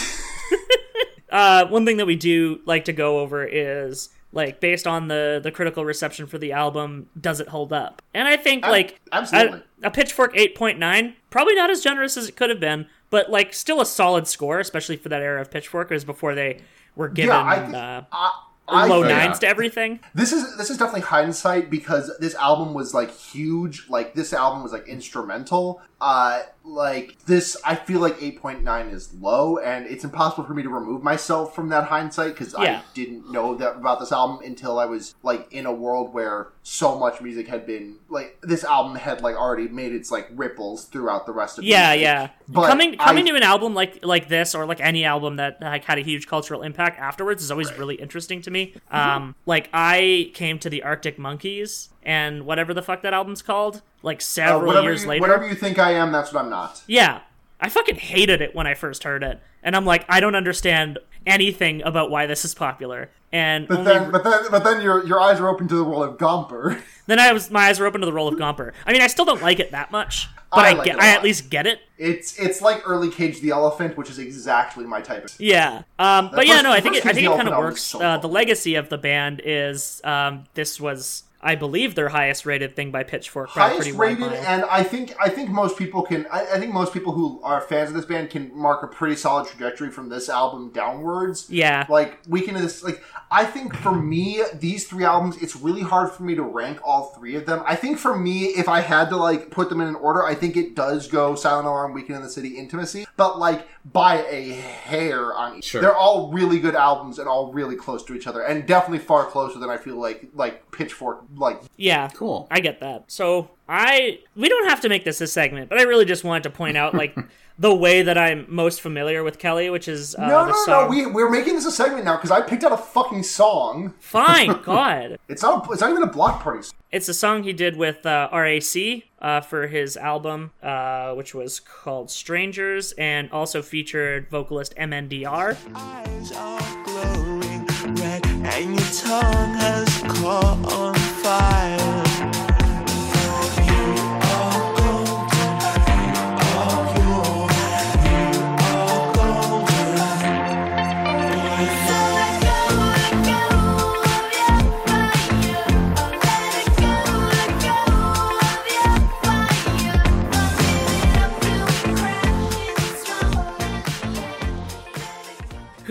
uh, one thing that we do like to go over is like based on the the critical reception for the album, does it hold up? And I think Ab- like absolutely. a, a Pitchfork eight point nine, probably not as generous as it could have been, but like still a solid score, especially for that era of Pitchfork. It was before they were given Yeah, I think uh, I, I low think- nines to everything. This is this is definitely hindsight because this album was like huge. Like this album was like instrumental. Uh, like this, I feel like eight point nine is low, and it's impossible for me to remove myself from that hindsight because Yeah. I didn't know that about this album until I was like in a world where so much music had been like this album had like already made its like ripples throughout the rest of Yeah, music. yeah. But coming coming I- to an album like like this or like any album that like had a huge cultural impact afterwards is always really interesting to me. Mm-hmm. Um, like I came to the Arctic Monkeys and whatever the fuck that album's called, like Uh, several whatever years you, later. whatever you think I am, that's what I'm not. Yeah. I fucking hated it when I first heard it. And I'm like, I don't understand anything about why this is popular. And But only then, but then, but then your your eyes are open to the world of Gomper. then I was my eyes were open to the role of Gomper. I mean, I still don't like it that much, but I I, like get I at least get it. It's it's like early Cage the Elephant, which is exactly my type of. Yeah. Um, but yeah, no, I think it, I think it kind of works. so uh, the legacy of the band is um, this was, I believe, their highest rated thing by Pitchfork. by Highest pretty rated, mile. and I think I think most people can. I, I think most people who are fans of this band can mark a pretty solid trajectory from this album downwards. yeah. Like Weekend of this, like I think for me, these three albums, it's really hard for me to rank all three of them. I think for me, if I had to like put them in an order, I think it does go Silent Alarm, Weekend in the City, Intimacy, but like by a hair on each. Sure. They're all really good albums and all really close to each other, and definitely far closer than I feel like like Pitchfork like. Yeah. Cool. I get that. So I we don't have to make this a segment, but I really just wanted to point out like the way that I'm most familiar with Kele, which is uh, No, the no, song. no. We we're making this a segment now because I picked out a fucking song. Fine, God. It's not. It's not even a Bloc Party. song. It's a song he did with uh, RAC uh, for his album, uh, which was called Strangers, and also featured vocalist MNDR. eyes are glowing red and your tongue has caught on fire.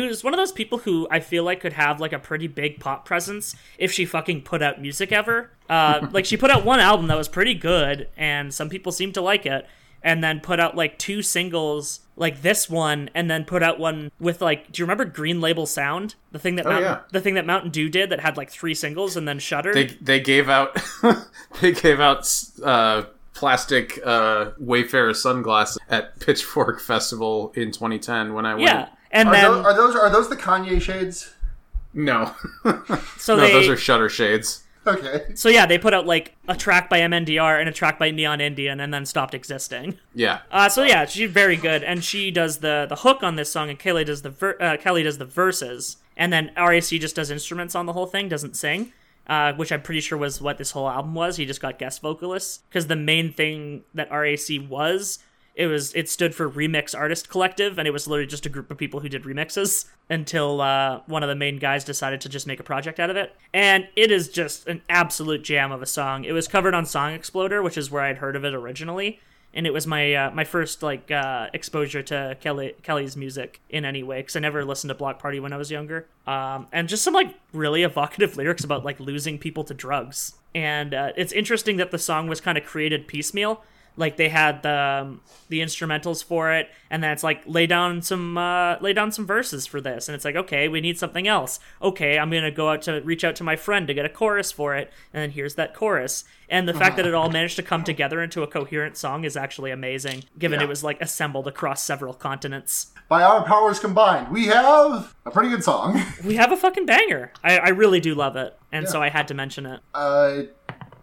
Who's one of those people who I feel like could have like a pretty big pop presence if she fucking put out music ever. Uh, like she put out one album that was pretty good, and some people seem to like it, and then put out like two singles like this one, and then put out one with like, do you remember Green Label Sound? The thing that Oh, Mountain, yeah. the thing that Mountain Dew did that had like three singles and then shuttered. They they gave out they gave out uh, plastic uh, Wayfarer sunglasses at Pitchfork Festival in 2010 when I went. yeah, and Are, then those, are those are those the Kanye shades? No, so no, they those are shutter shades. Okay. so yeah they put out like a track by MNDR and a track by Neon Indian and then stopped existing. Yeah, Uh, so yeah, she's very good, and she does the the hook on this song, and Kele does the ver- uh, Kele does the verses, and then RAC just does instruments on the whole thing, doesn't sing, uh, which I'm pretty sure was what this whole album was. He just got guest vocalists because the main thing that RAC was. It was it stood for Remix Artist Collective, and it was literally just a group of people who did remixes until uh, one of the main guys decided to just make a project out of it. And it is just an absolute jam of a song. It was covered on Song Exploder, which is where I'd heard of it originally and it was my uh, my first like uh, exposure to Kele Kele's music in any way because I never listened to Bloc Party when I was younger. Um, and just some like really evocative lyrics about like losing people to drugs. And uh, it's interesting that the song was kind of created piecemeal. Like they had the um, the instrumentals for it, and then it's like lay down some uh, lay down some verses for this, and it's like okay, we need something else. Okay, I'm gonna go out to reach out to my friend to get a chorus for it, and then here's that chorus. And the fact that it all managed to come together into a coherent song is actually amazing, given Yeah. it was like assembled across several continents. By our powers combined, we have a pretty good song. We have a fucking banger. I, I really do love it, and so I had to mention it. Uh,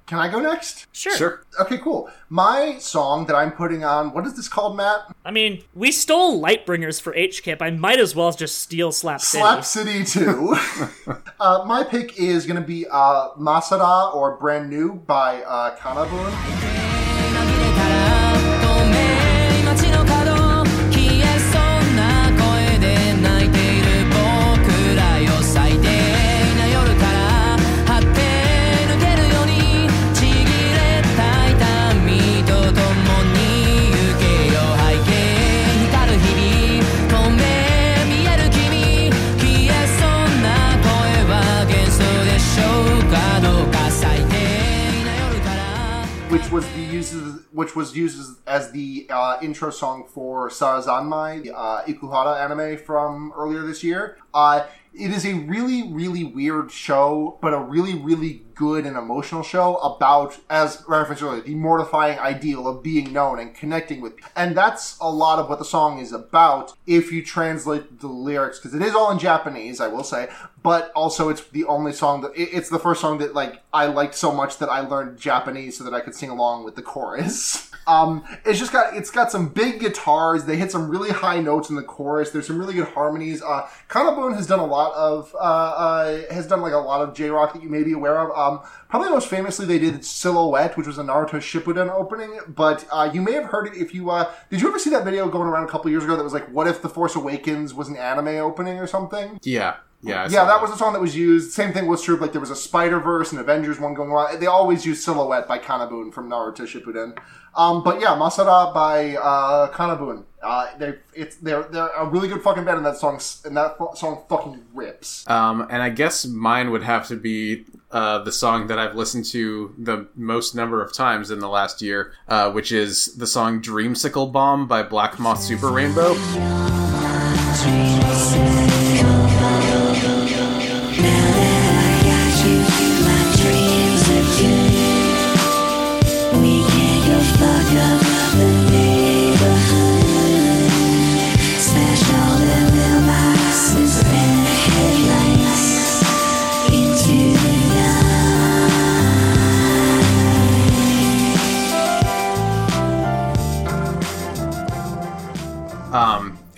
can I go next? Sure. sure. Okay, cool. My song that I'm putting on, what is this called, Matt? I mean, we stole Lightbringers for HKIP. I might as well just steal Slap City. Slap City 2. uh, my pick is going to be uh, Massara or Brand New by uh, KANA-BOON. Used as, which was used as, as the uh, intro song for Sarazanmai, the uh, Ikuhara anime from earlier this year. Uh, it is a really, really weird show, but a really, really good and emotional show about, as referenced earlier, the mortifying ideal of being known and connecting with people. And that's a lot of what the song is about if you translate the lyrics, because it is all in Japanese, I will say, but also it's the only song that, it's the first song that, like, I liked so much that I learned Japanese so that I could sing along with the chorus. Um, it's just got it's got some big guitars. They hit some really high notes in the chorus. There's some really good harmonies. Uh, KANA-BOON has done a lot of uh, uh, has done like a lot of J rock that you may be aware of. Um, probably most famously they did Silhouette, which was a Naruto Shippuden opening. But uh, you may have heard it if you uh, did. You ever see that video going around a couple years ago that was like, "What if the Force Awakens was an anime opening or something?" Yeah, yeah, I Yeah, saw that was the song that was used. Same thing was true. Like there was a Spider Verse and Avengers one going on. They always use Silhouette by KANA-BOON from Naruto Shippuden. Um, but yeah, Massara by uh, KANA-BOON. Uh, they it's they're they're a really good fucking band, and that song and that fu- song fucking rips. Um, and I guess mine would have to be uh, the song that I've listened to the most number of times in the last year, uh, which is the song "Dreamsicle Bomb" by Black Moth Super Rainbow.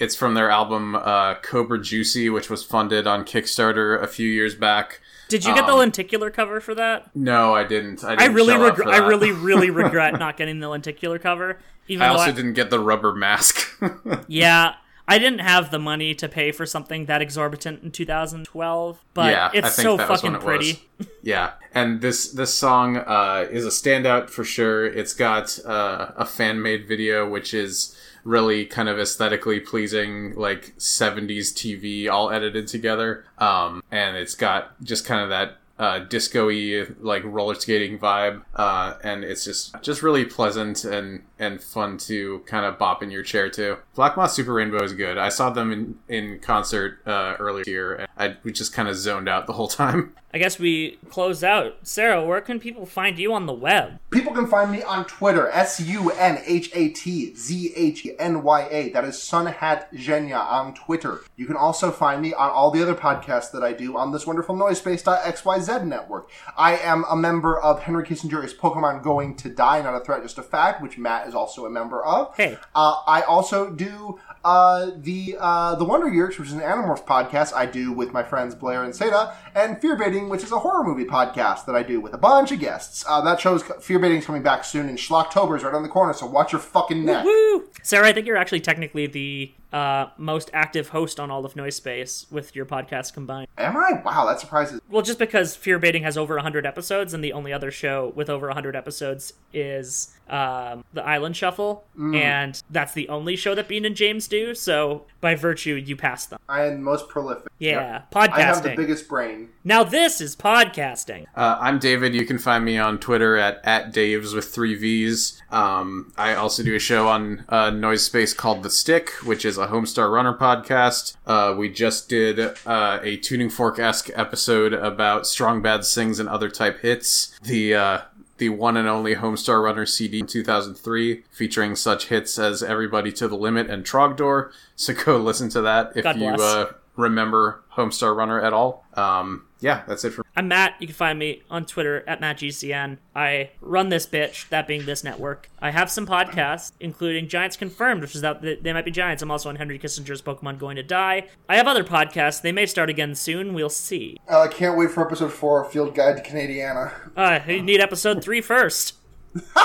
It's from their album uh, Cobra Juicy, which was funded on Kickstarter a few years back. Did you get the lenticular cover for that? No, I didn't. I, I didn't really, show regret. I really, really regret not getting the lenticular cover. Even I also I, didn't get the rubber mask. yeah, I didn't have the money to pay for something that exorbitant in 2012. But yeah, I it's think so fucking it pretty. was. yeah, and this this song uh, is a standout for sure. It's got uh, a fan made video, which is really kind of aesthetically pleasing, like '70s TV, all edited together. Um, and it's got just kind of that uh, disco-y like roller skating vibe, uh, and it's just just really pleasant and and fun to kind of bop in your chair to. Black Moth Super Rainbow is good. I saw them in in concert uh, earlier here, and I we just kind of zoned out the whole time. I guess we close out. Sara, where can people find you on the web? People can find me on Twitter, S U N H A T Z H N Y A. That is Sunhat Zhenya on Twitter. You can also find me on all the other podcasts that I do on this wonderful Noisespace.xyz network. I am a member of Henry Kissinger's Pokemon Going to Die, Not a Threat, Just a Fact, which Matt is also a member of. Hey. Uh, I also do uh, the uh, the Wonder Yeerks, which is an Animorphs podcast I do with my friends Blair and Seda, and Fearbaiting, which is a horror movie podcast that I do with a bunch of guests. Uh, that show's Fearbaiting's coming back soon, and Schlocktober's right on the corner, so watch your fucking neck. Woo! Sara, I think you're actually technically the uh, most active host on all of Noise Space with your podcast combined. Am I? Wow, that surprises. Well, just because Fearbaiting has over 100 episodes, and the only other show with over 100 episodes is um, The Island Shuffle, and that's the only show that Bean and James do, so by virtue, you pass them. I am most prolific. Yeah, Podcasting. I have the biggest brain. Now, this is podcasting. Uh, I'm David. You can find me on Twitter at, at Daves with three V's. Um, I also do a show on uh, Noise Space called The Stick, which is a Homestar Runner podcast. Uh, we just did uh, a Tuning Fork esque episode about Strong Bad Sings and other type hits. The uh, the one and only Homestar Runner CD in 2003, featuring such hits as Everybody to the Limit and Trogdor. So go listen to that if God you bless. uh, remember Homestar Runner at all. Um, yeah, that's it for me. I'm Matt. You can find me on Twitter at MattGCN. I run this bitch, that being this network. I have some podcasts, including Giants Confirmed, which is out. They might be Giants. I'm also on Henry Kissinger's Pokemon Going to Die. I have other podcasts. They may start again soon. We'll see. Uh, I can't wait for episode four of Field Guide to Canadiana. Uh, you need episode three first.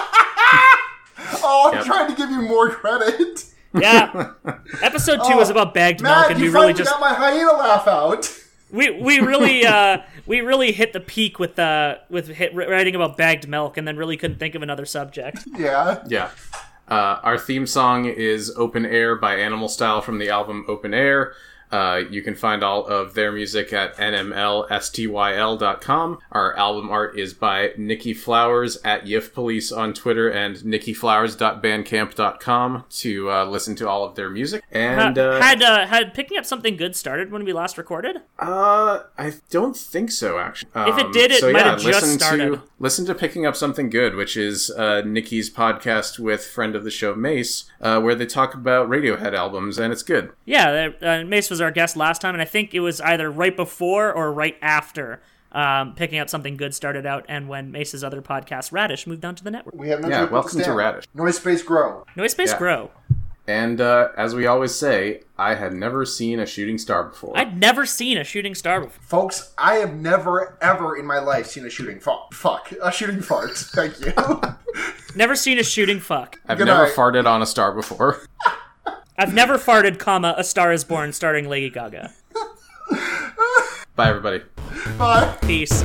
Oh, I'm Yep. trying to give you more credit. Yeah. episode two Oh, was about bagged milk, and you we really just got my hyena laugh out. we we really uh we really hit the peak with uh with hit, writing about bagged milk, and then really couldn't think of another subject. yeah. Yeah. Uh, our theme song is Open Air by Animal Style from the album Open Air. Uh, you can find all of their music at nmlstyl.com. Our album art is by Nikki Flowers at Yif Police on Twitter and nikkiflowers.bandcamp.com to uh, listen to all of their music. And uh, had uh, had picking up something good started when we last recorded? uh, I don't think so. Actually, If it Um, did, it so might yeah, have just listen started. To, listen to picking up something good, which is uh, Nikki's podcast with friend of the show Mace, uh, where they talk about Radiohead albums, and it's good. Yeah, uh, Mace was our guest last time, and I think it was either right before or right after um, picking up something good started out, and when Mace's other podcast, Radish, moved on to the network. We have no Yeah, welcome to. Radish. Noise space grow. Noise Space Yeah. Grow. And uh, as we always say, I had never seen a shooting star before. I'd never seen a shooting star before. Folks, I have never ever in my life seen a shooting fuck. Fuck. A shooting fart. Thank you. Never seen a shooting fuck. I've Good never night. farted on a star before. I've never farted, comma, A Star is Born starring Lady Gaga. Bye, everybody. Bye. Peace.